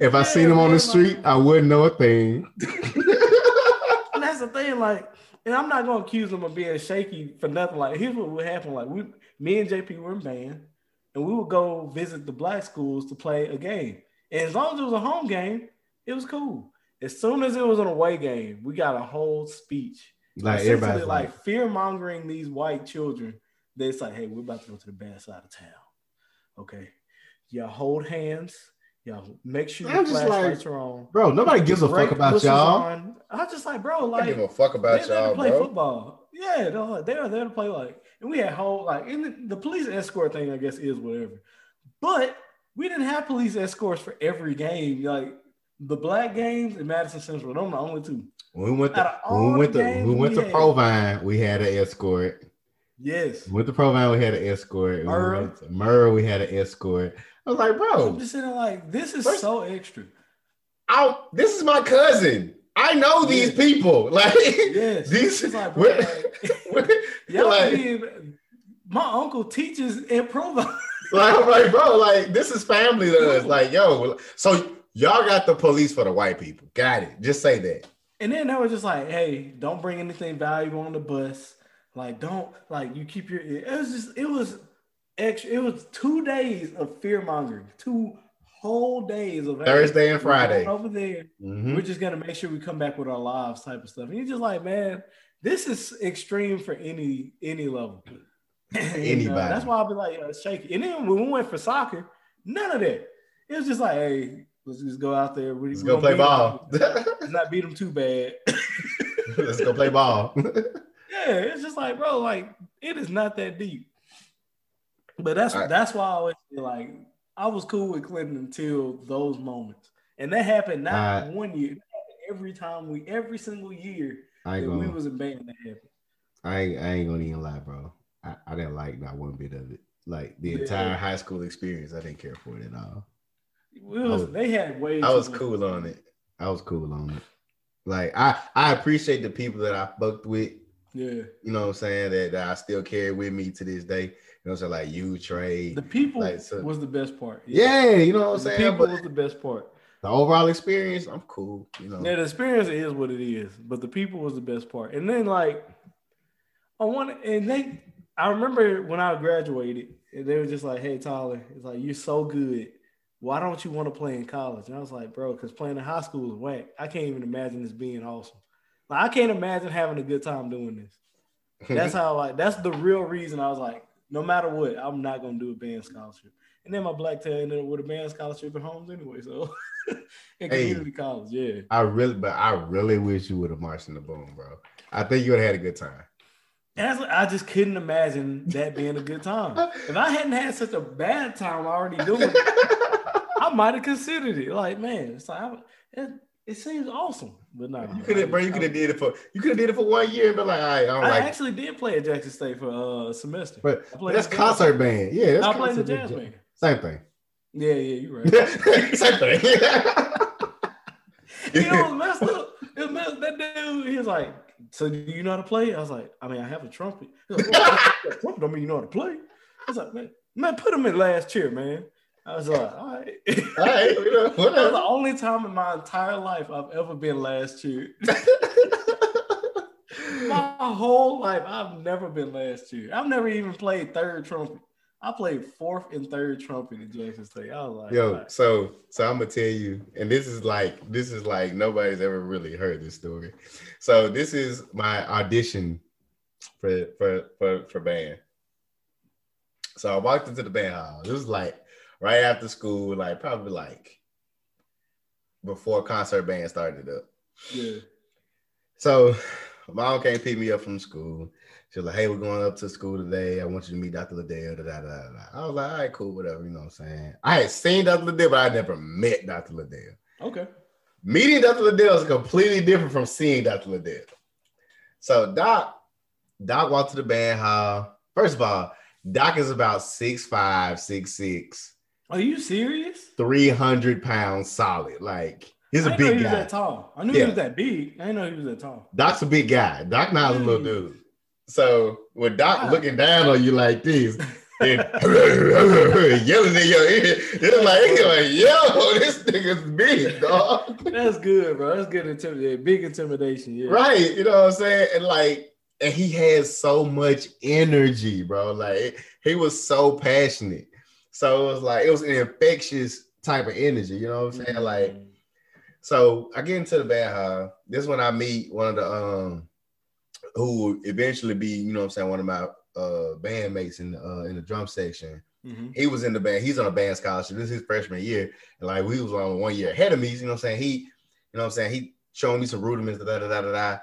if I seen him on the street, I wouldn't know a thing. And that's the thing, like, and I'm not gonna accuse them of being shaky for nothing. Like, here's what would happen: like, we, me and JP were in band, and we would go visit the black schools to play a game. And as long as it was a home game, it was cool. As soon as it was an away game, we got a whole speech, Like everybody, like, like fear mongering these white children. They say, "Hey, we're about to go to the bad side of town. Okay, y'all hold hands. Y'all make sure I'm your just like, are on." bro, nobody gives a fuck about y'all. on. I just like, bro, like don't give a fuck about they're y'all, to play bro. football. Yeah, they're, they're there to play like and we had whole like in the, the police escort thing. I guess is whatever, but we didn't have police escorts for every game. Like the black games in Madison Central, them the only two. When we went to when we went to we went we to had- Provine, we had an escort. Yes. With the Provine, we had an escort. When we Murrah. Murrah, we had an escort. I was like, I'm bro, just sitting like, this is First- so extra. I, this is my cousin. I know these people. Like Yes. these, It's like, bro, like, y'all like, being, my uncle teaches in Provine. like, I'm like, bro, like this is family to us. Like, yo, so y'all got the police for the white people. Got it. Just say that. And then they were just like, hey, don't bring anything valuable on the bus. Like, don't like you keep your it was just it was extra, it was two days of fear mongering, two whole days of Thursday and Friday. over there. Mhm. We're just gonna make sure we come back with our lives type of stuff. And you're just like, man, this is extreme for any any level. Uh, Anybody. that's why I'll be like, uh, shaky. And then when we went for soccer, none of that. It was just like, hey, let's just go out there. We, Let's go play ball. Let's not beat them too bad. Let's go play ball. yeah, it's just like, bro, like it is not that deep. But that's I- that's why I always feel like I was cool with Clinton until those moments, and that happened not I- one year. Every time we, every single year I that we gonna, was in band, that happened. I ain't, I ain't gonna even lie, bro. I, I didn't like not one bit of it. Like the Yeah. entire high school experience, I didn't care for it at all. Was, was- they had way. I was much- cool on it. I was cool on it. Like I, I appreciate the people that I fucked with. Yeah, You know what I'm saying? That, that I still carry with me to this day. You know what I'm saying? Like you, Trey. the people Like, so- was the best part. yeah, you know what I'm the saying. people But was the best part. the overall experience, I'm cool. You know. Yeah, the experience is what it is, but the people was the best part. And then like I want and they I remember when I graduated, and they were just like, "Hey Tyler, it's like you're so good. Why don't you want to play in college?" And I was like, "Bro, because playing in high school is whack. I can't even imagine this being awesome. Like I can't imagine having a good time doing this. That's how like that's the real reason I was like, no matter what, I'm not gonna do a band scholarship. And then my black tail ended up with a band scholarship at Holmes anyway. So in Hey. community college, yeah. I really, but I really wish you would have marched in the boom, bro. I think you would have had a good time. That's, I just couldn't imagine that being a good time. If I hadn't had such a bad time already doing it, I might have considered it. Like, man, it's like it, it seems awesome, but no. You could have, bro. You could have did it for. You could have did it for one year and been like, all right, I don't I like. I actually did play at Jackson State for uh, a semester. but that's concert band. Yeah, that's I played the jazz band. band. Same thing. Yeah, yeah, you're right. Same thing. you know what messed up? It was messed, that dude, he was like, "So do you know how to play?" I was like, "I mean, I have a trumpet." He like, "Well, trumpet don't mean you know how to play." I was like, "Man, man, put him in last chair, man." I was like, "All right." all right, you know, That was the only time in my entire life I've ever been last cheer. My whole life, I've never been last cheer. I've never even played third trumpet. I played fourth and third trumpet at Jackson State. I was like, Yo, right. so so I'm gonna tell you, and this is like this is like nobody's ever really heard this story. So this is my audition for for for for band. So I walked into the band hall. This was like right after school, like probably like before concert band started up. yeah, So my mom came pick me up from school. She was like, "Hey, we're going up to school today. I want you to meet Dr. Liddell." Da, da, da, da. I was like, "All right, cool, whatever." You know what I'm saying? I had seen Dr. Liddell, but I never met Dr. Liddell. okay, Meeting Dr. Liddell is completely different from seeing Dr. Liddell. So Doc, Doc walked to the band hall. First of all, Doc is about six five, six six, Are you serious? 300 pounds solid. Like he's a big guy. that tall. I knew Yeah. he was that big. I didn't know he was that tall. Doc's a big guy. Doc not a little dude. So when Doc Wow. looking down on you like this, and yelling in your ear, it's like, like, yo, this nigga's big, dog. That's good, bro. That's good intimidation. Big intimidation. Yeah. right? You know what I'm saying? And like, and he has so much energy, bro. Like he was so passionate. So it was like it was an infectious type of energy. You know what I'm saying? Like, so I get into the band hall. This is when I meet one of the um who will eventually be, you know what I'm saying, one of my uh bandmates in the uh in the drum section. Mhm. He was in the band, he's on a band scholarship. This is his freshman year. And like we was on one year ahead of me, you know what I'm saying? He, you know what I'm saying? He showing me some rudiments, da da da da da.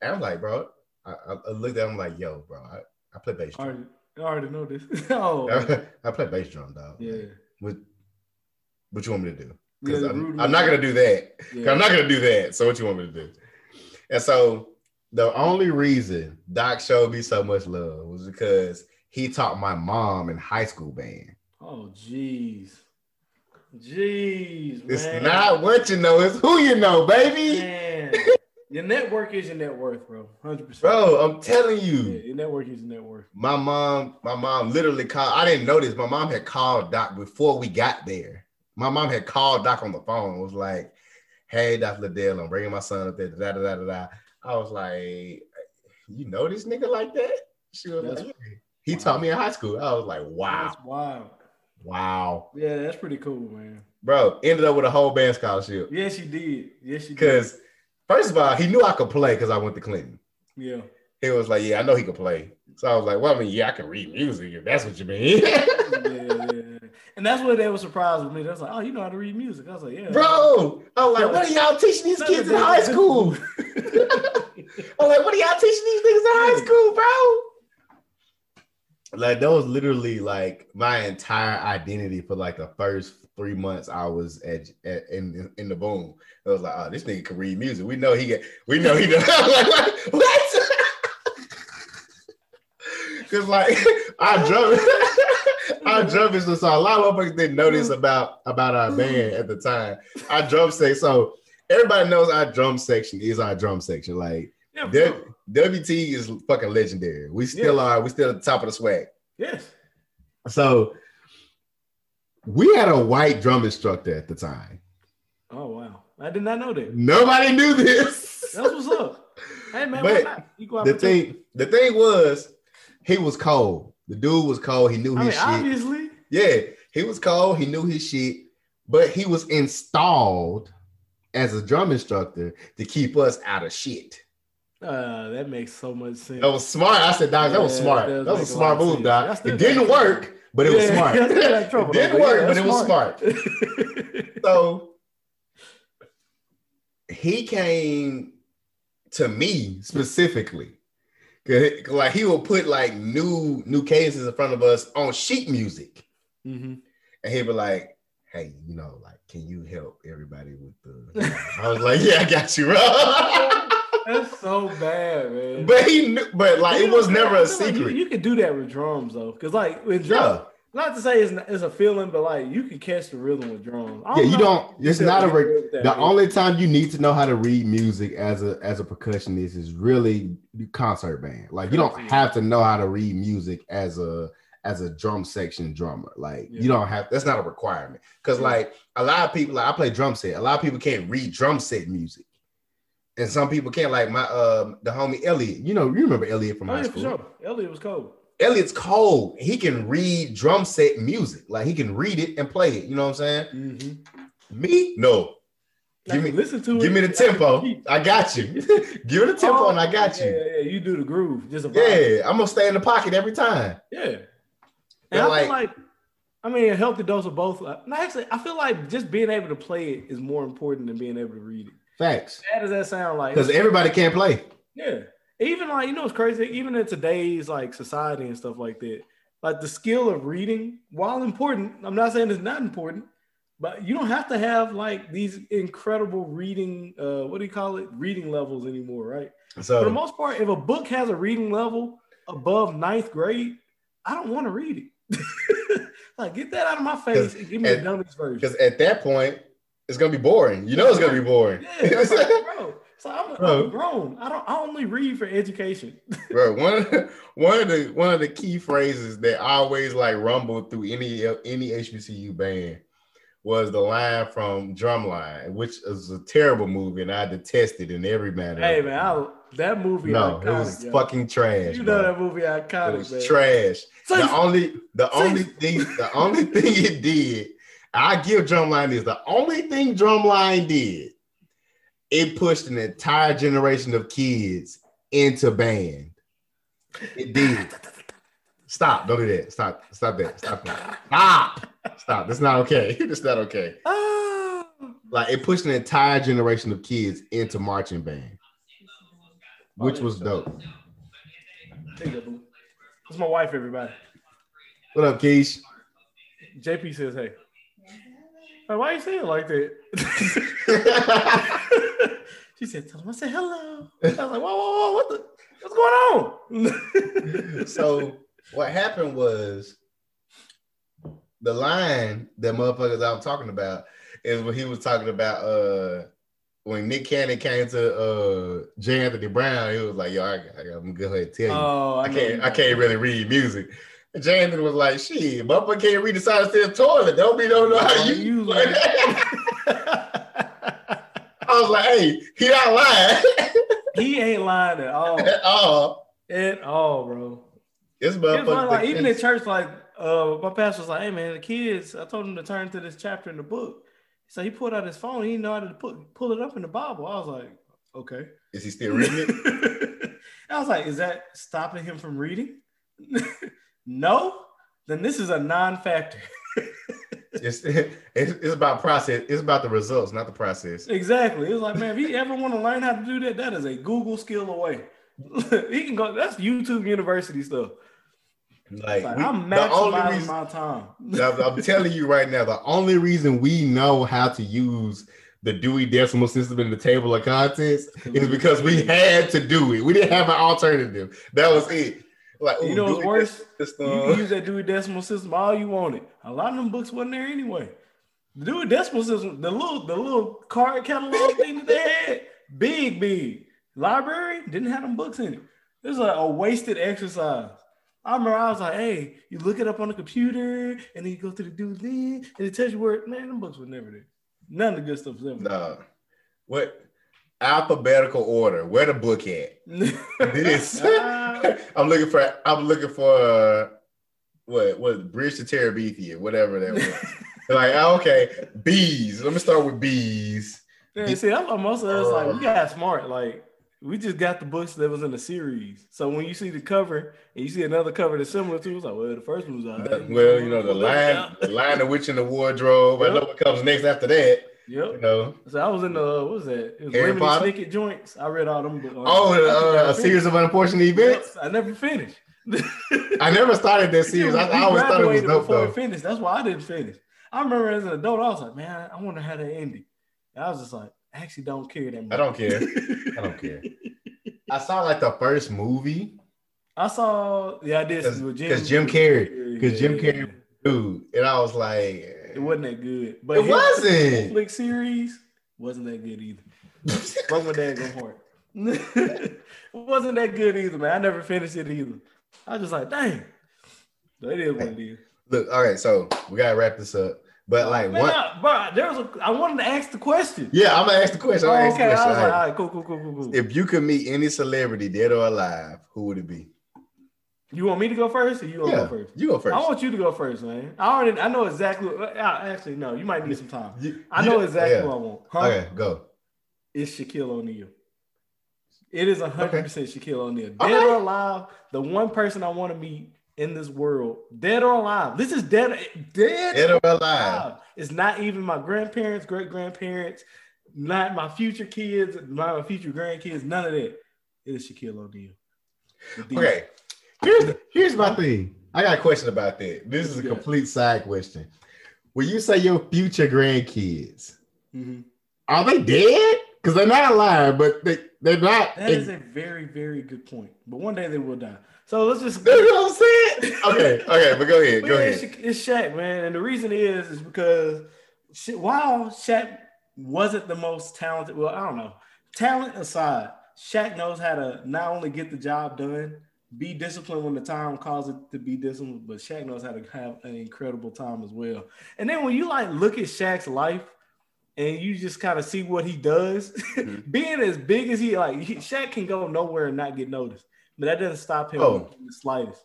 And I'm like, bro, I, I- I looked at him like, yo, bro, I, I play bass drum. I already know this. oh, I play bass drum, dog. yeah. What, what you want me to do? Because the I'm, I'm not gonna do that. Yeah. I'm not gonna do that. So what you want me to do? And so the only reason Doc showed me so much love was because he taught my mom in high school band. Oh, jeez. Jeez, It's man. not what you know, it's who you know, baby. Your network is your net worth, bro. 100%. Bro, I'm telling Yeah, you. your network is your net worth. My mom, my mom literally called. I didn't know this. My mom had called Doc before we got there. My mom had called Doc on the phone. Was like, "Hey, Dr. Liddell, I'm bringing my son up there." Da, da, da, da, da. I was like, "You know this nigga like that?" She was That's- like, "Yeah." "He taught me in high school." I was like, "Wow, That's wild. wow, Yeah, that's pretty cool, man. bro." Ended up with a whole band scholarship Yes, you did. Yes, you did. because, first of all, he knew I could play because I went to Clinton. Yeah. He was like, "Yeah, I know he could play." So I was like, "Well, I mean, yeah, I can read music if that's what you mean." yeah, yeah. And that's what they were surprised with me. They was like, "Oh, you know how to read music?" I was like, "Yeah, Bro, I was like, what are y'all teaching these kids in high school? I'm like, what are y'all teaching these niggas in high school, bro? Like, that was literally like my entire identity for like the first three months I was at, at in in the boom. I was like, oh, this nigga can read music. We know he get, we know he does. Like, what? what? Cause like our drum, our drum is so a lot of motherfuckers didn't know this mm-hmm. about about our mm-hmm. band at the time. Our drum section, so everybody knows our drum section is our drum section. Like yeah, W- WT is fucking legendary. We still are. We still at the top of the swag. yes, So we had a white drum instructor at the time. oh wow, I did not know that. Nobody knew this. That's what's up. Hey man, But why not? Equal the thing, the thing was, he was cold. The dude was cold. He knew I his mean, shit. obviously, Yeah, he was cold. He knew his shit, but he was installed as a drum instructor to keep us out of shit. uh, that makes so much sense. That was smart. I said, Doc, that was smart. that That was a smart move. Doc. It didn't work, but it was Yeah, smart. I still got in trouble, it didn't work, yeah, but it was that's smart. So he came to me specifically. Like he will put like new new cases in front of us on sheet music. Mhm. And he'd be like, hey, you know, like, can you help everybody with the I was like, yeah, I got you, bro. That's so bad, man. but he knew, but like You it was never a feel like secret. you, you could do that with drums though, because like with drums, yeah. not to say it's, not, it's a feeling, but like you can catch the rhythm with drums. Yeah, you don't it's not a re- do it with that, the man. only time you need to know how to read music as a as a percussionist is really concert band. Like you don't have to know how to read music as a as a drum section drummer. Like Yeah. you don't have that's not a requirement. Because Yeah. like a lot of people, like I play drum set. A lot of people can't read drum set music. And some people can't, like my um the homie Elliot. You know, you remember Elliot from Oh, high school. sure. Elliot was cold. Elliot's cold. He can read drum set music. Like he can read it and play it. You know what I'm saying? Mm-hmm. Me? No. Give me listen to it. Give me the tempo. I got you. Give me the tempo, Oh, and I got yeah, you. Yeah, yeah, you do the groove. Just. Yeah, I'm gonna stay in the pocket every time. Yeah. And I like- feel like, I mean, a healthy dose of both. No, actually, I feel like just being able to play it is more important than being able to read it. Facts. How does that sound like? Because everybody can't play. Yeah. Even like, you know, it's crazy. Even in today's like society and stuff like that, like the skill of reading, while important, I'm not saying it's not important, but you don't have to have like these incredible reading, uh, what do you call it? Reading levels anymore, right? So for the most part, if a book has a reading level above ninth grade, I don't want to read it. like, get that out of my face and give me the and- dummies version. because at that point, it's gonna be boring. You know it's gonna be boring. Yeah, it's like, bro. So I'm, Bro. I'm grown. I don't. I only read for education. Bro, one of the, one of the one of the key phrases that always like rumbled through any any HBCU band was the line from Drumline, which is a terrible movie, and I detested in every manner. hey man, I, that movie. no, iconic, it was yo. fucking trash. You bro. know that movie iconic, It was man. trash. So the only the so- only thing the only thing it did, I give Drumline this. The only thing Drumline did, it pushed an entire generation of kids into band. It did. Stop! Don't do that. Stop! Stop that! Stop that! Stop! Stop! That's not okay. That's not okay. Ah. Like it pushed an entire generation of kids into marching band, which was dope. There you go, boo. It's my wife, everybody. What up, Keish? JP says, hey. Like, why you saying it like that? she said, tell him I said hello. I was like, whoa, whoa, whoa, what the what's going on? so what happened was the line that motherfuckers I'm talking about is when he was talking about uh when Nick Cannon came to uh J. Anthony Brown, he was like, "Yo, I, I, I'm gonna go ahead and tell you, oh, I, know can't, you I can't really read music." And was like, "Shit, motherfucker can't read the side of the toilet. Don't be don't know how you use like- I was like, "Hey, he not lying he ain't lying at all. at all." At all, bro. This motherfucker, like, even in church, like uh, my pastor was like, "Hey man, the kids." I told him to turn to this chapter in the book. So he pulled out his phone. He didn't know how to put pull it up in the Bible. I was like, "Okay." is he still reading it? I was like, "Is that stopping him from reading?" No. Then this is a non-factor. It's, it's it's about process. It's about the results, not the process. exactly. It's like, man, if he ever want to learn how to do that, that is a Google skill away. he can go. That's YouTube University stuff. Like, Like, we- I'm maximizing reason, my time. I'm, I'm telling you right now, the only reason we know how to use the Dewey Decimal System in the table of contents is because we had to do it. We didn't have an alternative. That was it. Like, You know what's worse? Decimal You can use that Dewey Decimal System all you wanted. A lot of them books wasn't there anyway. The Dewey Decimal System, the little the little card catalog thing that they had, big, big. Library didn't have them books in it. It was like a wasted exercise. I remember I was like, hey, you look it up on the computer and then you go to the Dewey thing and it tells you where, man, them books were never there. None of the good stuff was ever there. Nah. What alphabetical order? Where the book at? This. I'm looking for. I'm looking for. Uh, what? What? Bridge to Terabithia, whatever that was. like, oh, okay, bees. Let me start with bees. Yeah, see, that's most of us like we got smart. Like we just got the books that was in the series. So when you see the cover and you see another cover that's similar to, it's like, well, the first one was all right. Well, you know the line, the line of witch in the wardrobe. I know what comes next after that. You Yep. know. So I was in the what was that? It was Harry Lemony Potter? Snicket joints. I read all them books. Oh, uh, a series of unfortunate events. I never finished. I never started that series. I, I always thought it was dope before though. finished. That's why I didn't finish. I remember as an adult, I was like, man, I wonder how that ended. And I was just like, I actually don't care that much. I don't care. I don't care. I saw like the first movie I saw, yeah, I did. because with Jim, Carrey, because Jim Yeah, Carrey, dude, and I was like, It wasn't that good. But It wasn't. Netflix series wasn't that good either. My dad go heart. it wasn't that good either, man. I never finished it either. I was just like, dang. That is what it is. Look, all right, so we gotta wrap this up. But like Man, one, I- bro, there was a. I wanted to ask the question. yeah, I'm gonna ask the question. Oh, the okay, I was like, all right, cool, cool, cool, cool, cool. If you could meet any celebrity, dead or alive, who would it be? You want me to go first, or you want to Yeah, go first? you go first. I want you to go first, man. I already, I know exactly. uh, Actually, no, you might need some time. You- I know exactly yeah. what I want. Huh? Okay, go. It's Shaquille O'Neal. It is hundred percent Shaquille O'Neal. Dead Okay. or alive, the one person I want to meet in this world, dead or alive. This is dead, dead, Dead or alive? alive. It's not even my grandparents, great grandparents, not my future kids, not my future grandkids. None of that. It is Shaquille O'Neal. Okay. Here's here's my thing. I got a question about that. This is a complete side question. When you say your future grandkids, Mhm. are they dead? Because they're not alive, but they they're not. That is a very, very good point. But one day they will die. So let's just you know what I'm saying? Okay, okay, but go ahead. But Go yeah, ahead. It's, Sha- it's Shaq, man, and the reason is is because Sha- while Shaq wasn't the most talented, well, I don't know, talent aside, Shaq knows how to not only get the job done, be disciplined when the time calls it to be disciplined, but Shaq knows how to have an incredible time as well. And then when you like look at Shaq's life. And you just kind of see what he does, Mm-hmm. being as big as he like, he, Shaq can go nowhere and not get noticed, but that doesn't stop him Oh. in the slightest.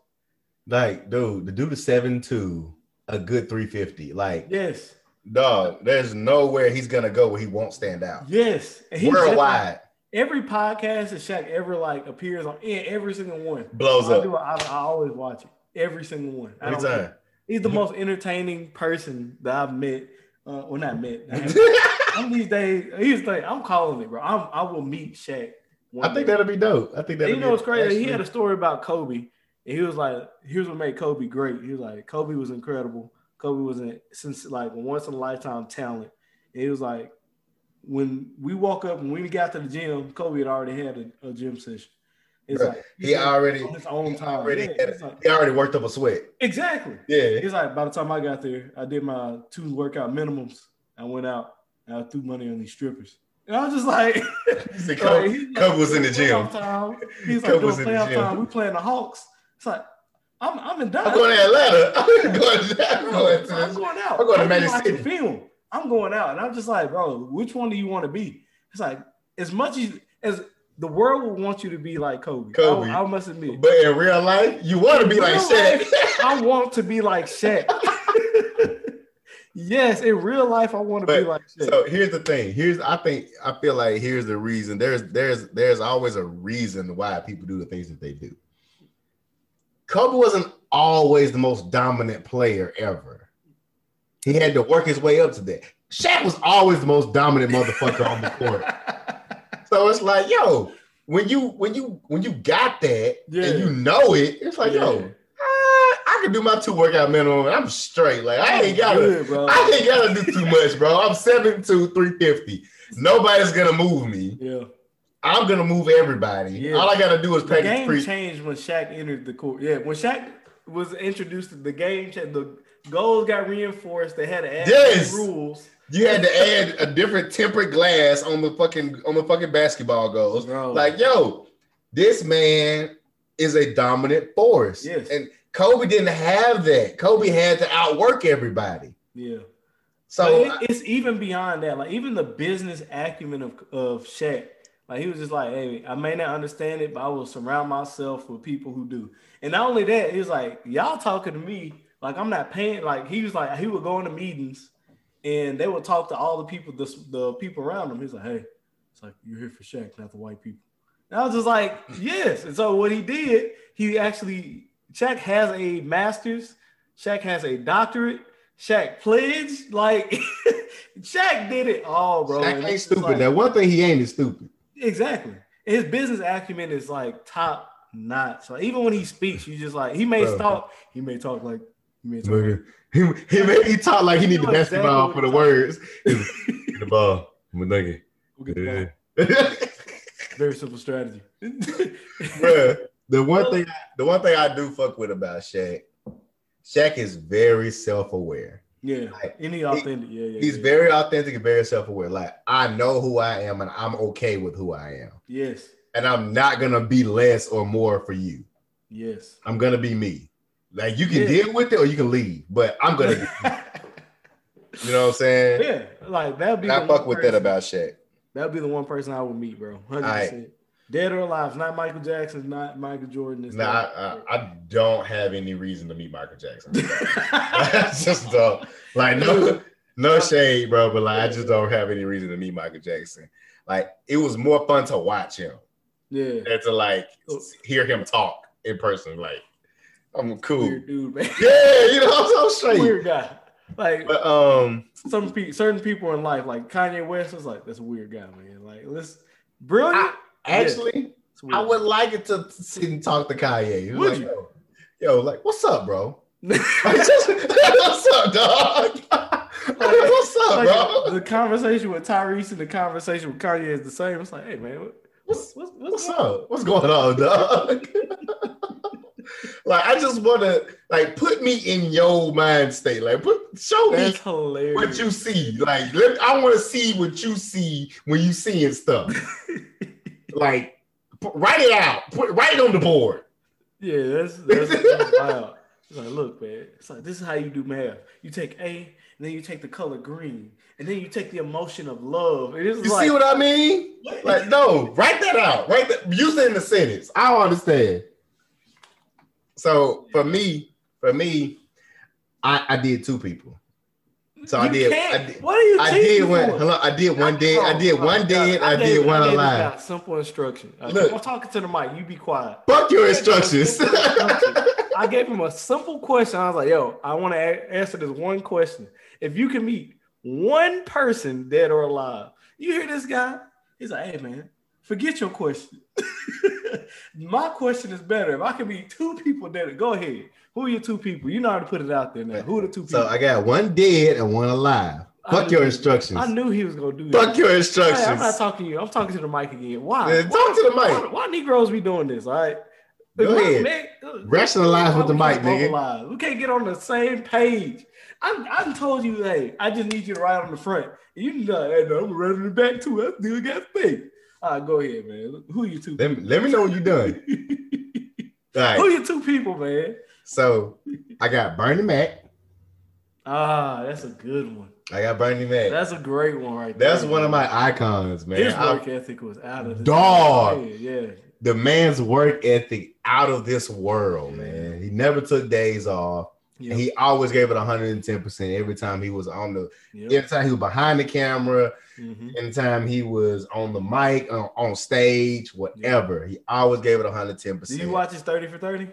Like, dude, the dude is seven two, a good 350. Like, Yes, dog, there's nowhere he's gonna go where he won't stand out. Yes, and he just- Worldwide every podcast that Shaq ever like appears on, in every single one. blows I, up do, I, I always watch it. Every single one. I every time. He's the most entertaining person that I've met. Uh, well, not met. I'm these days. he's thing. I'm calling it, bro. I'm, I will meet Shaq. one I think day. that'll be dope. I think that'll you know what's crazy? He had a story about Kobe, And he was like, here's what made Kobe great. He was like, Kobe was incredible. Kobe was a since like once in a lifetime talent. And he was like, when we woke up and we got to the gym, Kobe had already had a, a gym session. It's Bruh, like he already- on his own he time. already Yeah, had like- He already worked up a sweat. exactly. Yeah. It's like by the time I got there, I did my two workout minimums. I went out and I threw money on these strippers. And I was just like, See, like, he's like, Kobe was in the gym. Time. He's like doing was in the playoff gym. time. We playing the Hawks. It's like I'm I'm in I'm Dallas. going to Atlanta. I'm going to, I'm going I'm going out. I'm going to I'm Magic City. Film. I'm going out, and I'm just like, bro, which one do you want to be? It's like as much as as the world will want you to be like Kobe. Kobe. I, I must admit, But in real life, you want to be like Shaq. life, I want to be like Shaq. yes, in real life, I want to be like Shaq. So here's the thing. Here's I think I feel like here's the reason. There's there's there's always a reason why people do the things that they do. Kobe wasn't always the most dominant player ever. He had to work his way up to that. Shaq was always the most dominant motherfucker on the court. So it's like, yo, when you when you when you got that Yeah. and you know it, it's like, yo, Yeah. ah, I can do my two workout minimum and I'm straight. Like I ain't gotta Good, bro. I ain't gotta do too much, bro. I'm 7'2, 350. Nobody's gonna move me. Yeah. I'm gonna move everybody. Yeah. All I gotta do is The practice game pre. changed when Shaq entered the court. Yeah, when Shaq was introduced, to the game changed. The goals got reinforced. They had to add Yes. rules. You had to add a different tempered glass on the fucking on the fucking basketball goals. Bro. Like, yo, this man is a dominant force. Yes. And Kobe didn't have that. Kobe had to outwork everybody. Yeah. So But it- it's even beyond that. Like even the business acumen of of Shaq. Like he was just like, hey, I may not understand it, but I will surround myself with people who do. And not only that, he was like, y'all talking to me like I'm not paying. Like he was like, he would go into meetings, and they would talk to all the people, the, the people around him. He's like, hey, it's like you're here for Shaq, not the white people. And I was just like, yes. And so what he did, he actually Shaq has a master's, Shaq has a doctorate, Shaq pledged. Like Shaq did it all, bro. Shaq ain't stupid. like- now, one thing he ain't is stupid. Exactly. His business acumen is like top notch. Like even when he speaks, you just like he may Bro. talk, he may talk like he may talk. Look him. He made me talk like he need the basketball for the words. Get the ball. I'm. We'll ball. Very simple strategy. Bruh, the one thing the one thing I do fuck with about Shaq, Shaq is very self-aware. yeah. Like, Any authentic. Yeah, yeah. He's yeah. very authentic and very self-aware. Like I know who I am and I'm okay with who I am. yes. And I'm not gonna be less or more for you. Yes. I'm gonna be me. Like you can Yeah. deal with it or you can leave, but I'm gonna you know what I'm saying? yeah. Like that'd be I fuck with that about Shaq. That'd be the one person I would meet, bro. Hundred percent. Dead or alive, not Michael Jackson, not Michael Jordan. it's Nah, not- I, I, I don't have any reason to meet Michael Jackson. I just don't like no no shade, bro, but like I just don't have any reason to meet Michael Jackson. Like it was more fun to watch him yeah. than to like oh. hear him talk in person. Like I'm cool. Weird dude, man. Yeah, you know, I'm so straight. Weird guy. Like But um, some pe- certain people in life, like Kanye West, was like, that's a weird guy, man. Like, let's brilliant. I- actually, weird. I would like it to sit and talk to Kanye. Would like, you? Yo, yo, like, what's up, bro? Like, just- what's up, dog? what's up, Like, bro? the conversation with Tyrese and the conversation with Kanye is the same. It's like, hey man, what, What's what's What's what's, up? What's going on, dog? Like, I just want to like put me in your mind state. Like, put show me hilarious. what you see. Like, let, I want to see what you see when you seeing stuff. like, put, write it out. Put write it on the board. Yeah, that's that's, that's wild. It's like, look, man. It's like this is how you do math. You take A, and then you take the color green, and then you take the emotion of love. You like, see what I mean? Like, no, write that out. Write that. Use it in the sentence. I don't understand. So for me, for me, I, I did two people. So I did. I did. What are you? I did one. for? Hello, I did one dead. I did one dead. I gave- did one alive. Simple instruction. Uh, Look. I'm talking to the mic. You be quiet. Fuck your instructions. I gave him a simple question. I was like, "Yo, I want to a- answer this one question. If you can meet one person, dead or alive, you hear this guy? He's like, "Hey, man, Forget your question. My question is better. If I can be two people dead, go ahead. Who are your two people? You know how to put it out there now. Who are the two people? So I got one dead and one alive. Fuck your instructions. I knew he was gonna do that. Fuck your Hey, instructions. I'm not talking to you. I'm talking to the mic again. Why? Yeah, talk to the mic. Why, why Negroes be doing this? All right. Go Why- ahead. man, uh, Rationalize why with the mic, nigga. We can't get on the same page. I I told you, hey, I just need you to write on the front. You know, hey, no, I'm running the back too. I still got space. All right, go ahead, man. Who are you two? Let me, let me know what you're done. All right. Who are you two people, man? So I got Bernie Mac. Ah, that's a good one. I got Bernie Mac. That's a great one right there. That's one of my icons, man. His I- work ethic was out of the Dog. Yeah, yeah. the man's work ethic out of this world, man. He never took days off. Yep. And he always gave it 110% every time he was on the Yep. time he was behind the camera, Mhm. anytime he was on the mic, on, on stage, whatever. He always gave it 110%. Do you watch his 30 for 30?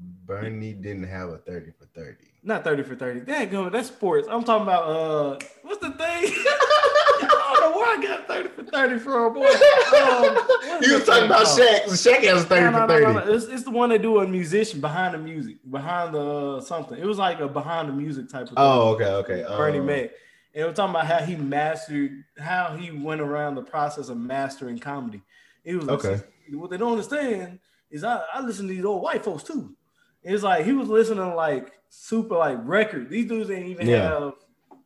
Bernie didn't have a 30 for 30. Not 30 for 30. That go, that's sports. I'm talking about uh what's the thing? I don't know where I got 30 for 30 from, boy. Um, You was talking about called? Shaq. Shaq has a 30 No, no, for 30. no. It's, it's the one they do a musician behind the music, behind the uh, something. It was like a behind the music type of thing. Oh, okay, okay. Bernie Um, Mac. And we're talking about how he mastered, how he went around the process of mastering comedy. It was Okay. What they don't understand is I, I listen to these old white folks too. It's like he was listening to like super like record. These dudes didn't even Yeah. have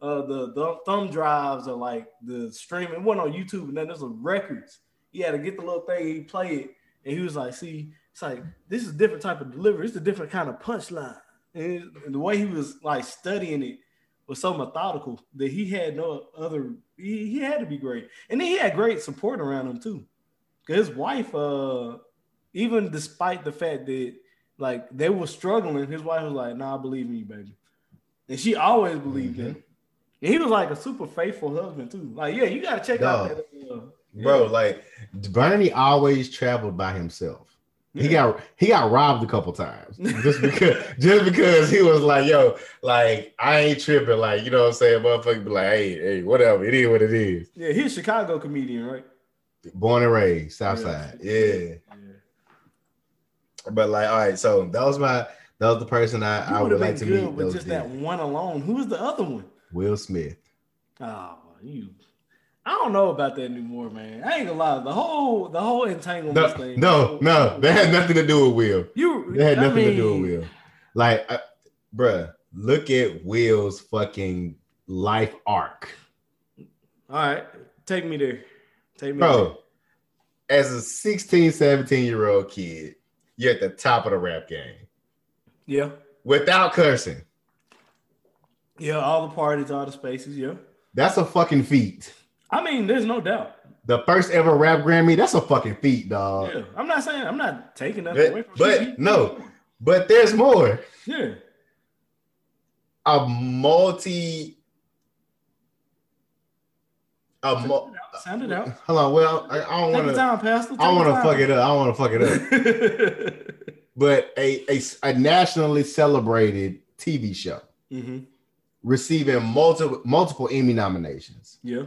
uh, the, the thumb drives or like the streaming. It wasn't on YouTube and then there's some records. He had to get the little thing, he play it, and he was like, see, it's like this is a different type of delivery, it's a different kind of punchline. And, and the way he was like studying it was so methodical that he had no other he, he had to be great. And then he had great support around him too. Cause his wife, uh, even despite the fact that like they were struggling, his wife was like, nah, I believe in you, baby. And she always believed Mm-hmm. him. And he was like a super faithful husband too. Like, yeah, you gotta check out that. Uh, Bro, yeah. like Bernie always traveled by himself. He Yeah. got he got robbed a couple times just because just because he was like, yo, like I ain't tripping, like you know what I'm saying, motherfucker be like, hey, hey, whatever, it is what it is. yeah, he's a Chicago comedian, right? Born and raised. Southside, yeah. Yeah. But like, all right, so that was my that was the person I, You I would like to meet. with just that one alone. Who was the other one? Will Smith. Oh, you. I don't know about that anymore, man. I ain't gonna lie. The whole the whole entanglement No, thing. no, no, that had nothing to do with Will. You That had I nothing to do with Will. Like, I, bruh, look at Will's fucking life arc. All right, take me there. Take me Bro, as a 16, 17 year old kid, you're at the top of the rap game. Yeah. without cursing. Yeah, all the parties, all the spaces, yeah. That's a fucking feat. I mean, there's no doubt. The first ever rap Grammy, that's a fucking feat, dog. Yeah. I'm not saying I'm not taking that away from but you. no, but there's more. Yeah. A multi. A mo- Sound it out. Hold on. Well, I, I don't want to. I want to fuck it up. I want to fuck it up. But a, a a nationally celebrated TV show hmm receiving multiple multiple Emmy nominations. Yeah.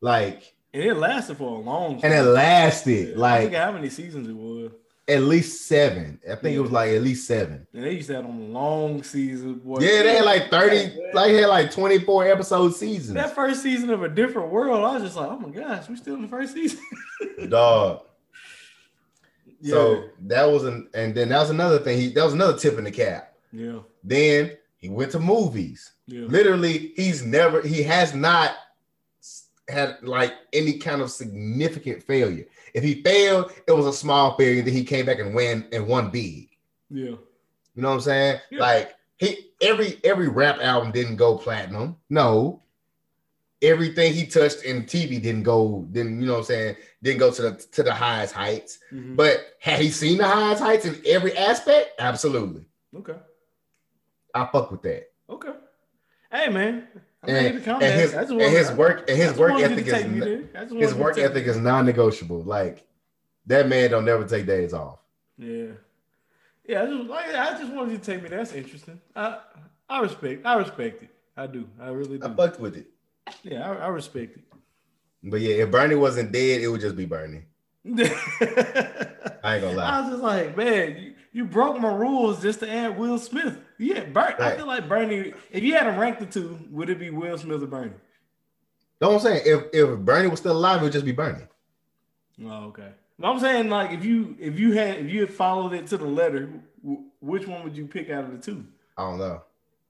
Like, And it lasted for a long time. and it lasted I like how many seasons it was. At least seven. I think it was like at least seven. And they used to have them long seasons. Boy. Yeah, they had like 30, like they had like 24 episode seasons. that first season of a different world. I was just like, oh my gosh, we still in the first season. Dog. yeah. So that was an and then that was another thing. He that was another tip in the cap. yeah, Then he went to movies. yeah, Literally, he's never he has not had like any kind of significant failure. If he failed, it was a small failure. that he came back and win and won big. yeah, You know what I'm saying? Yeah. Like he every every rap album didn't go platinum. No. Everything he touched in TV didn't go, didn't, you know what I'm saying, didn't go to the to the highest heights. Mhm. But had he seen the highest heights in every aspect? Absolutely. okay, I fuck with that. okay. Hey man, I'm And, and his and his work and his work ethic is me n- there. I just his work ethic is non-negotiable. Like that man don't never take days off. Yeah. Yeah, I just, like, I just wanted you to take me. That's interesting. I I respect. I respect it. I do. I really do. I fucked with it. yeah, I, I respect it. But yeah, if Bernie wasn't dead, it would just be Bernie. I ain't gonna lie. I was just like, man, you, you broke my rules just to add Will Smith. Yeah, Ber- I feel like Bernie. If you had to rank the two, would it be Will Smith or Bernie? What I'm saying? If if Bernie was still alive, it would just be Bernie. Oh, okay. But I'm saying like if you if you had if you had followed it to the letter, w- which one would you pick out of the two? I don't know.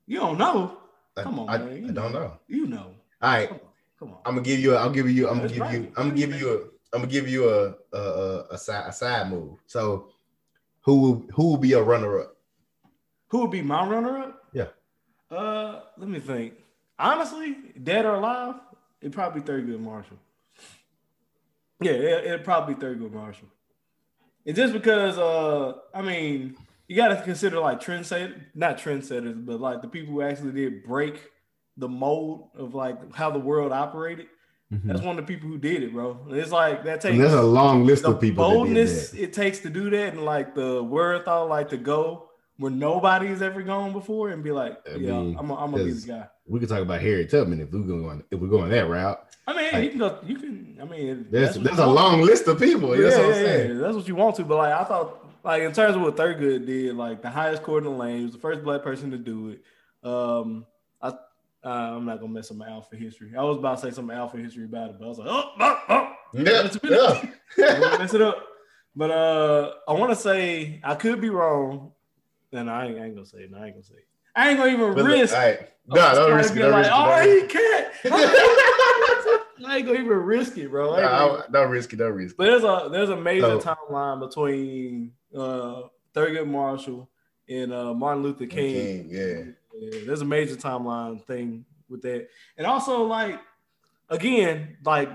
You don't know. I, Come on, I, man. I don't know. You know. All right, Come on. Come on. I'm gonna give you. A, I'm give you. I'm gonna That's give right. you. I'm gonna give you a. I'm gonna give you a a, a, a side a side move. So, who will who will be a runner up? Who would be my runner up? Yeah. Uh, let me think. Honestly, dead or alive, it'd probably be Thurgood Marshall. Yeah, it, it'd probably be Thurgood Marshall. And just because, uh, I mean, you got to consider like trendsetters, not trendsetters, but like the people who actually did break the mold of like how the world operated. That's one of the people who did it, bro. And it's like that takes And there's a long list the of people that did boldness that. it takes to do that, and like the wherewithal, like to go where nobody's ever gone before, and be like, I yeah, mean, I'm, I'm gonna be there's- the guy. We could talk about Harry Tubman if we're going if we're going that route. I mean, Like- you can go. You can. I mean, There's that's there's a want. long list of people. Yeah, That's what I'm yeah, saying. yeah. That's what you want to. But like, I thought, like in terms of what Thurgood did, like the highest court in the lane, he was the first black person to do it. Um, I, uh, I'm not gonna mess up my alpha history. I was about to say some alpha history about it, but I was like, oh, oh, oh. Yeah, It's a minute. yeah. Mess it up. But uh, I want to say I could be wrong, and I ain't, I ain't gonna say it. No, I ain't gonna say it. I ain't gonna even But risk. right. Oh, No, don't risk it. Don't like, risk it. oh, Don't he can't. I ain't gonna even risk it, bro. I it. ain't gonna- don't risk it. Don't risk it. but there's a there's a major So- timeline between uh Thurgood Marshall and uh Martin Luther King. King, yeah. Yeah, there's a major timeline thing with that. And also like again, like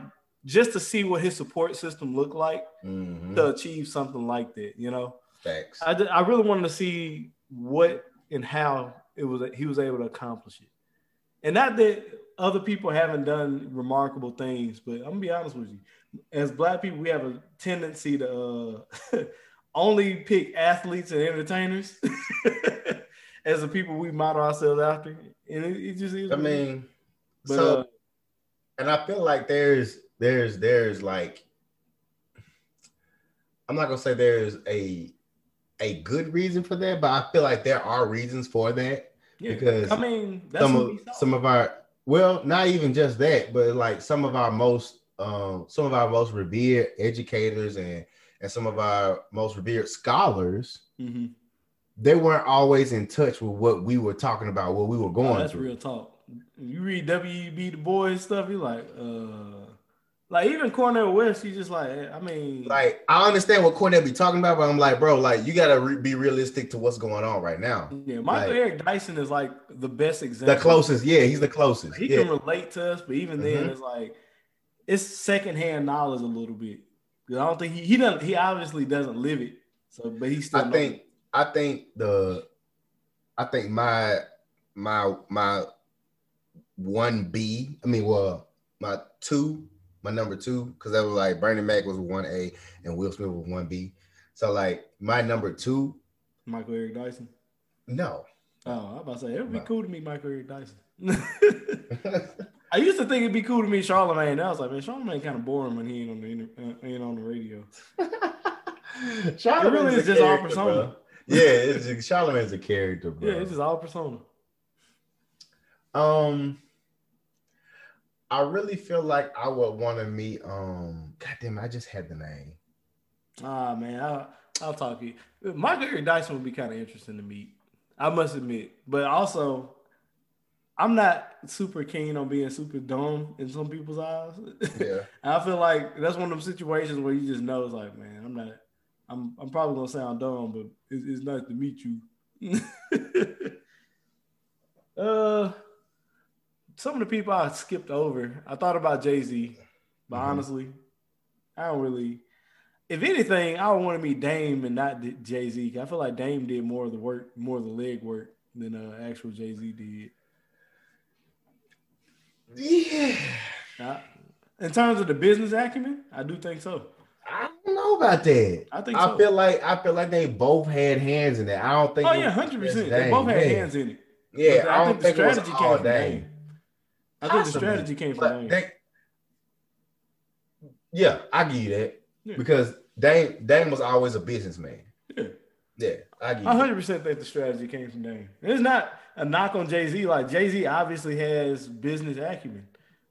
just to see what his support system looked like Mhm. to achieve something like that, you know. Facts. I, I really wanted to see what and how it was he was able to accomplish it. And not that other people haven't done remarkable things, but I'm gonna be honest with you. As black people, we have a tendency to uh, only pick athletes and entertainers as the people we model ourselves after. And it, it just is. I mean, but so uh, and I feel like there's there's there's like I'm not gonna say there's a a good reason for that, but I feel like there are reasons for that. yeah, because I mean, that's some of some of our well, not even just that, but like some of our most um some of our most revered educators and and some of our most revered scholars, Mhm. They weren't always in touch with what we were talking about, what we were Oh, going that's through. real talk. You read W.E.B. Du Bois stuff, you're like, uh, like even Cornel West, you just like, I mean, Like I understand what Cornel be talking about, but I'm like, bro, like you gotta re- be realistic to what's going on right now. yeah, Michael like- Eric Dyson is like the best example. The closest, yeah, he's the closest. He yeah. can relate to us, but even then, Mhm. it's like it's secondhand knowledge a little bit. I don't think he he doesn't he obviously doesn't live it. So, but he still. I knows think. I think the I think my my my one B, I mean, well, my two, my number two, because that was like Bernie Mac was one A and Will Smith was one B. So like my number two, Michael Eric Dyson. no. Oh, I'm about to say it would be No. cool to meet Michael Eric Dyson. I used to think it'd be cool to meet Charlamagne. I was like, man, Charlamagne kind of boring when he ain't on the inter- uh, ain't on the radio. Charlamagne's really is just character, persona. bro. Yeah, it's just, Charlamagne's a character, bro. Yeah, it's just all persona. Um, I really feel like I would want to meet. Um, God damn, I just had the name. Ah man, I'll, I'll talk to you. Michael Eric Dyson would be kind of interesting to meet. I must admit, but also, I'm not super keen on being super dumb in some people's eyes. Yeah, I feel like that's one of them situations where you just know it's like, man, I'm not. I'm I'm probably gonna sound dumb, but it's, it's nice to meet you. uh, some of the people I skipped over. I thought about Jay Z, but Mhm. honestly, I don't really. If anything, I want to meet Dame and not Jay Z. I feel like Dame did more of the work, more of the leg work than uh, actual Jay Z did. yeah. In terms of the business acumen, I do think so. I know about that. I think I so. feel like I feel like they both had hands in that. I don't think. Oh yeah, hundred percent. They both had Yeah. hands in it. Yeah, But I, don't think, the it strategy came from Dame. I think the strategy came from Dame. Yeah, I give you that Yeah. because Dame Dame was always a businessman. Yeah. Yeah, I give you. I hundred percent think the strategy came from Dame. It's not a knock on Jay Z. Like Jay Z obviously has business acumen,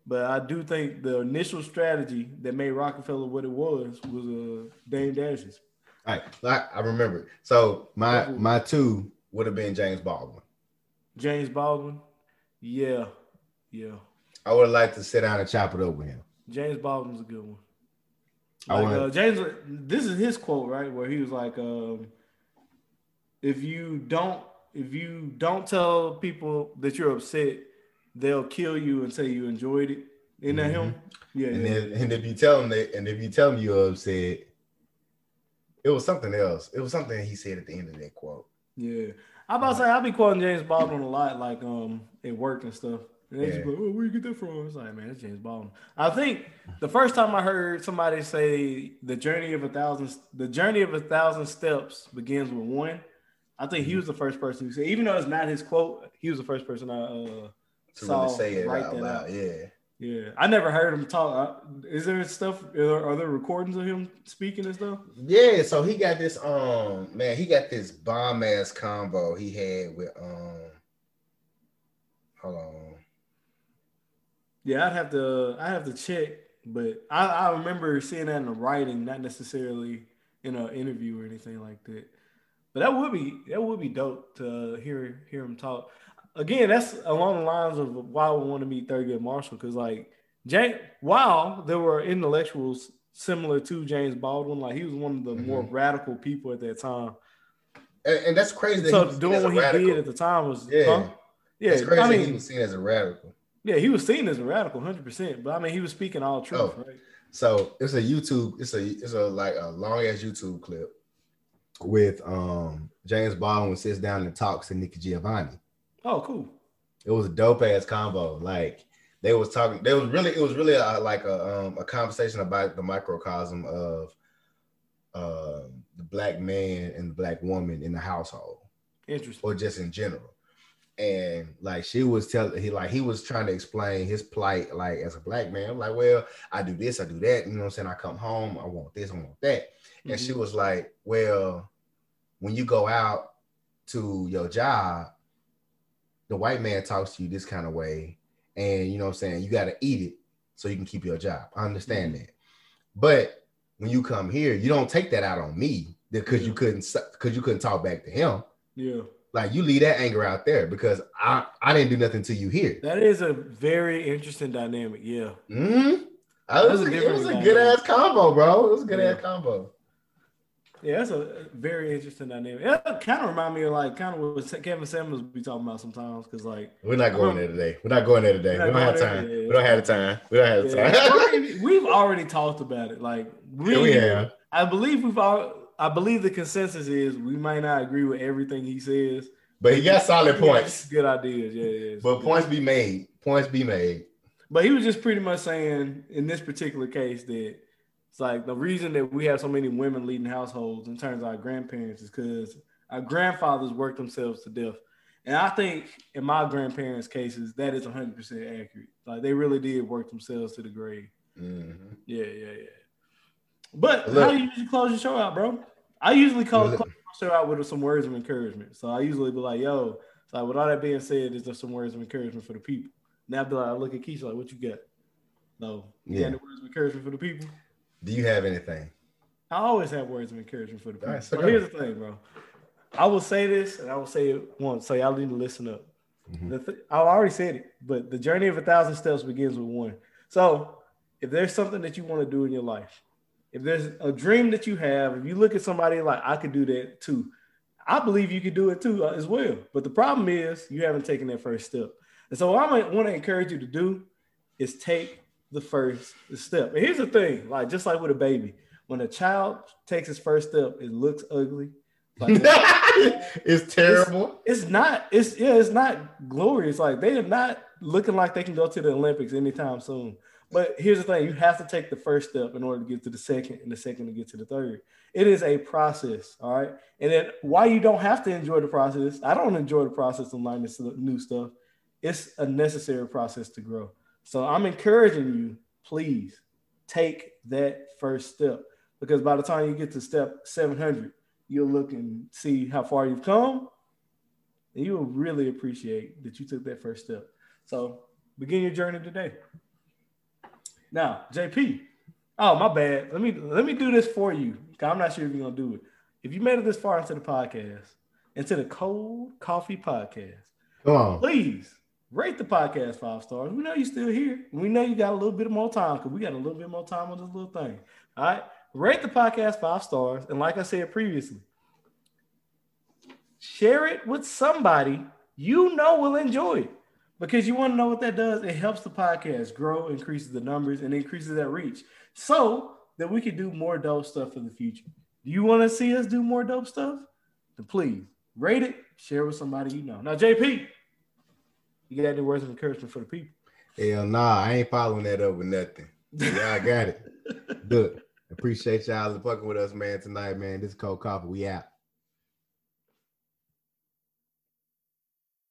but I do think the initial strategy that made Roc-A-Fella what it was was uh, Dame Dash's. All right, I, remember. So my my two would have been James Baldwin. James Baldwin, yeah, yeah. I would have liked to sit down and chop it up with him. James Baldwin's a good one. I Like, wanna- uh, James, this is his quote, right? Where he was like, um, "If you don't, if you don't tell people that you're upset, they'll kill you and say you enjoyed it." Isn't that him? Yeah, And yeah. then, and if you tell them that, and if you tell them you're upset, it was something else. It was something he said at the end of that quote. Yeah, I about to say I'll be quoting James Baldwin a lot, like um at work and stuff. And they just Yeah. be like, oh, where you get that from? It's like, man, it's James Baldwin. I think the first time I heard somebody say the journey of a thousand, the journey of a thousand steps begins with one. I think he was the first person who said, even though it's not his quote, he was the first person I uh, To saw really say it out loud. out. Yeah. Yeah, I never heard him talk. Uh, Is there stuff? Are there, are there recordings of him speaking and stuff? Yeah, so he got this um man, he got this bomb ass combo he had with um hold on. Yeah, I'd have to I have to check, but I, I remember seeing that in the writing, not necessarily in an interview or anything like that. But that would be that would be dope to hear hear him talk. Again, that's along the lines of why we want to meet Thurgood Marshall because like James, while there were intellectuals similar to James Baldwin, like he was one of the more radical people at that time. And, and that's crazy that So he was doing what he radical. did at the time was Yeah. huh? yeah. It's crazy I that he was seen as a radical. yeah, he was seen as a radical, hundred percent. But I mean, he was speaking all truth, Oh. right? So it's a YouTube, it's a it's a like a long ass YouTube clip with um James Baldwin sits down and talks to Nikki Giovanni. Oh, cool. It was a dope ass combo. Like they was talking, they was really it was really a, like a um a conversation about the microcosm of uh, the black man and the black woman in the household. Interesting. or just in general. And like she was telling he like he was trying to explain his plight like as a black man. I'm like, well, I do this, I do that. You know what I'm saying? I come home, I want this, I want that. And she Mhm. was like, well, when you go out to your job, the white man talks to you this kind of way, and you know what I'm saying, you got to eat it so you can keep your job. I understand that. But when you come here, you don't take that out on me because you couldn't because you couldn't talk back to him. Yeah, Like you leave that anger out there because I I didn't do nothing to you here. that is a very interesting dynamic. Yeah, Mm-hmm. That's was a a, it was a good ass combo, bro. It was a good Yeah. ass combo. Yeah, that's a very interesting dynamic. It kind of remind me of like kind of what Kevin Samuels be talking about sometimes because like We're not going there today. We're not going there today. We don't have time. We don't have the time. We don't have the time. We've already talked about it. Like we, Yeah, we have. I believe we've all. I believe the consensus is we might not agree with everything he says. But he got solid points. Good ideas. Yeah, yeah. But points be made. Points be made. But he was just pretty much saying in this particular case that it's like the reason that we have so many women leading households in terms of our grandparents is because our grandfathers worked themselves to death. And I think in my grandparents' cases, that is 100% accurate. Like they really did work themselves to the grave. Mhm. Yeah, yeah, yeah. But Look. how do you usually close your show out, bro? I usually call, Look. close my show out with some words of encouragement. So I usually be like, yo, it's like with all that being said, is there some words of encouragement for the people? Now I be like, I look at Keisha like, what you got? No. You Yeah. got any words of encouragement for the people? Do you have anything? I always have words of encouragement for the people. Right, so here's the thing, bro. I will say this and I will say it once, so y'all need to listen up. Mhm. The th- I already said it, but the journey of a thousand steps begins with one. So if there's something that you want to do in your life, if there's a dream that you have, if you look at somebody like I could do that too, I believe you could do it too uh, as well. But the problem is you haven't taken that first step. And so what I want to encourage you to do is take the first step. And here's the thing, like just like with a baby, when a child takes his first step, it looks ugly. Like it's terrible. it's not it's yeah it's not glorious like they are not looking like they can go to the olympics anytime soon but here's the thing you have to take the first step in order to get to the second and the second to get to the third it is a process all right and then why you don't have to enjoy the process i don't enjoy the process of learning new stuff it's a necessary process to grow so i'm encouraging you please take that first step because by the time you get to step 700, you'll look and see how far you've come, and you will really appreciate that you took that first step. So begin your journey today. Now, JP. Oh, my bad. Let me let me do this for you. I'm not sure if you're gonna do it. If you made it this far into the podcast, into the cold coffee podcast, Come on. please rate the podcast five stars. We know you're still here. We know you got a little bit more time because we got a little bit more time on this little thing. All right. Rate the podcast five stars. And like I said previously, share it with somebody you know will enjoy it. Because you want to know what that does? It helps the podcast grow, increases the numbers, and increases that reach. So that we can do more dope stuff in the future. Do you want to see us do more dope stuff? Then please rate it, share with somebody you know. Now, JP, you got any words of encouragement for the people? Hell nah, I ain't following that up with nothing. Yeah, I got it. Look, appreciate y'all for fucking with us, man, tonight, man. This is Cold Coffee. We out.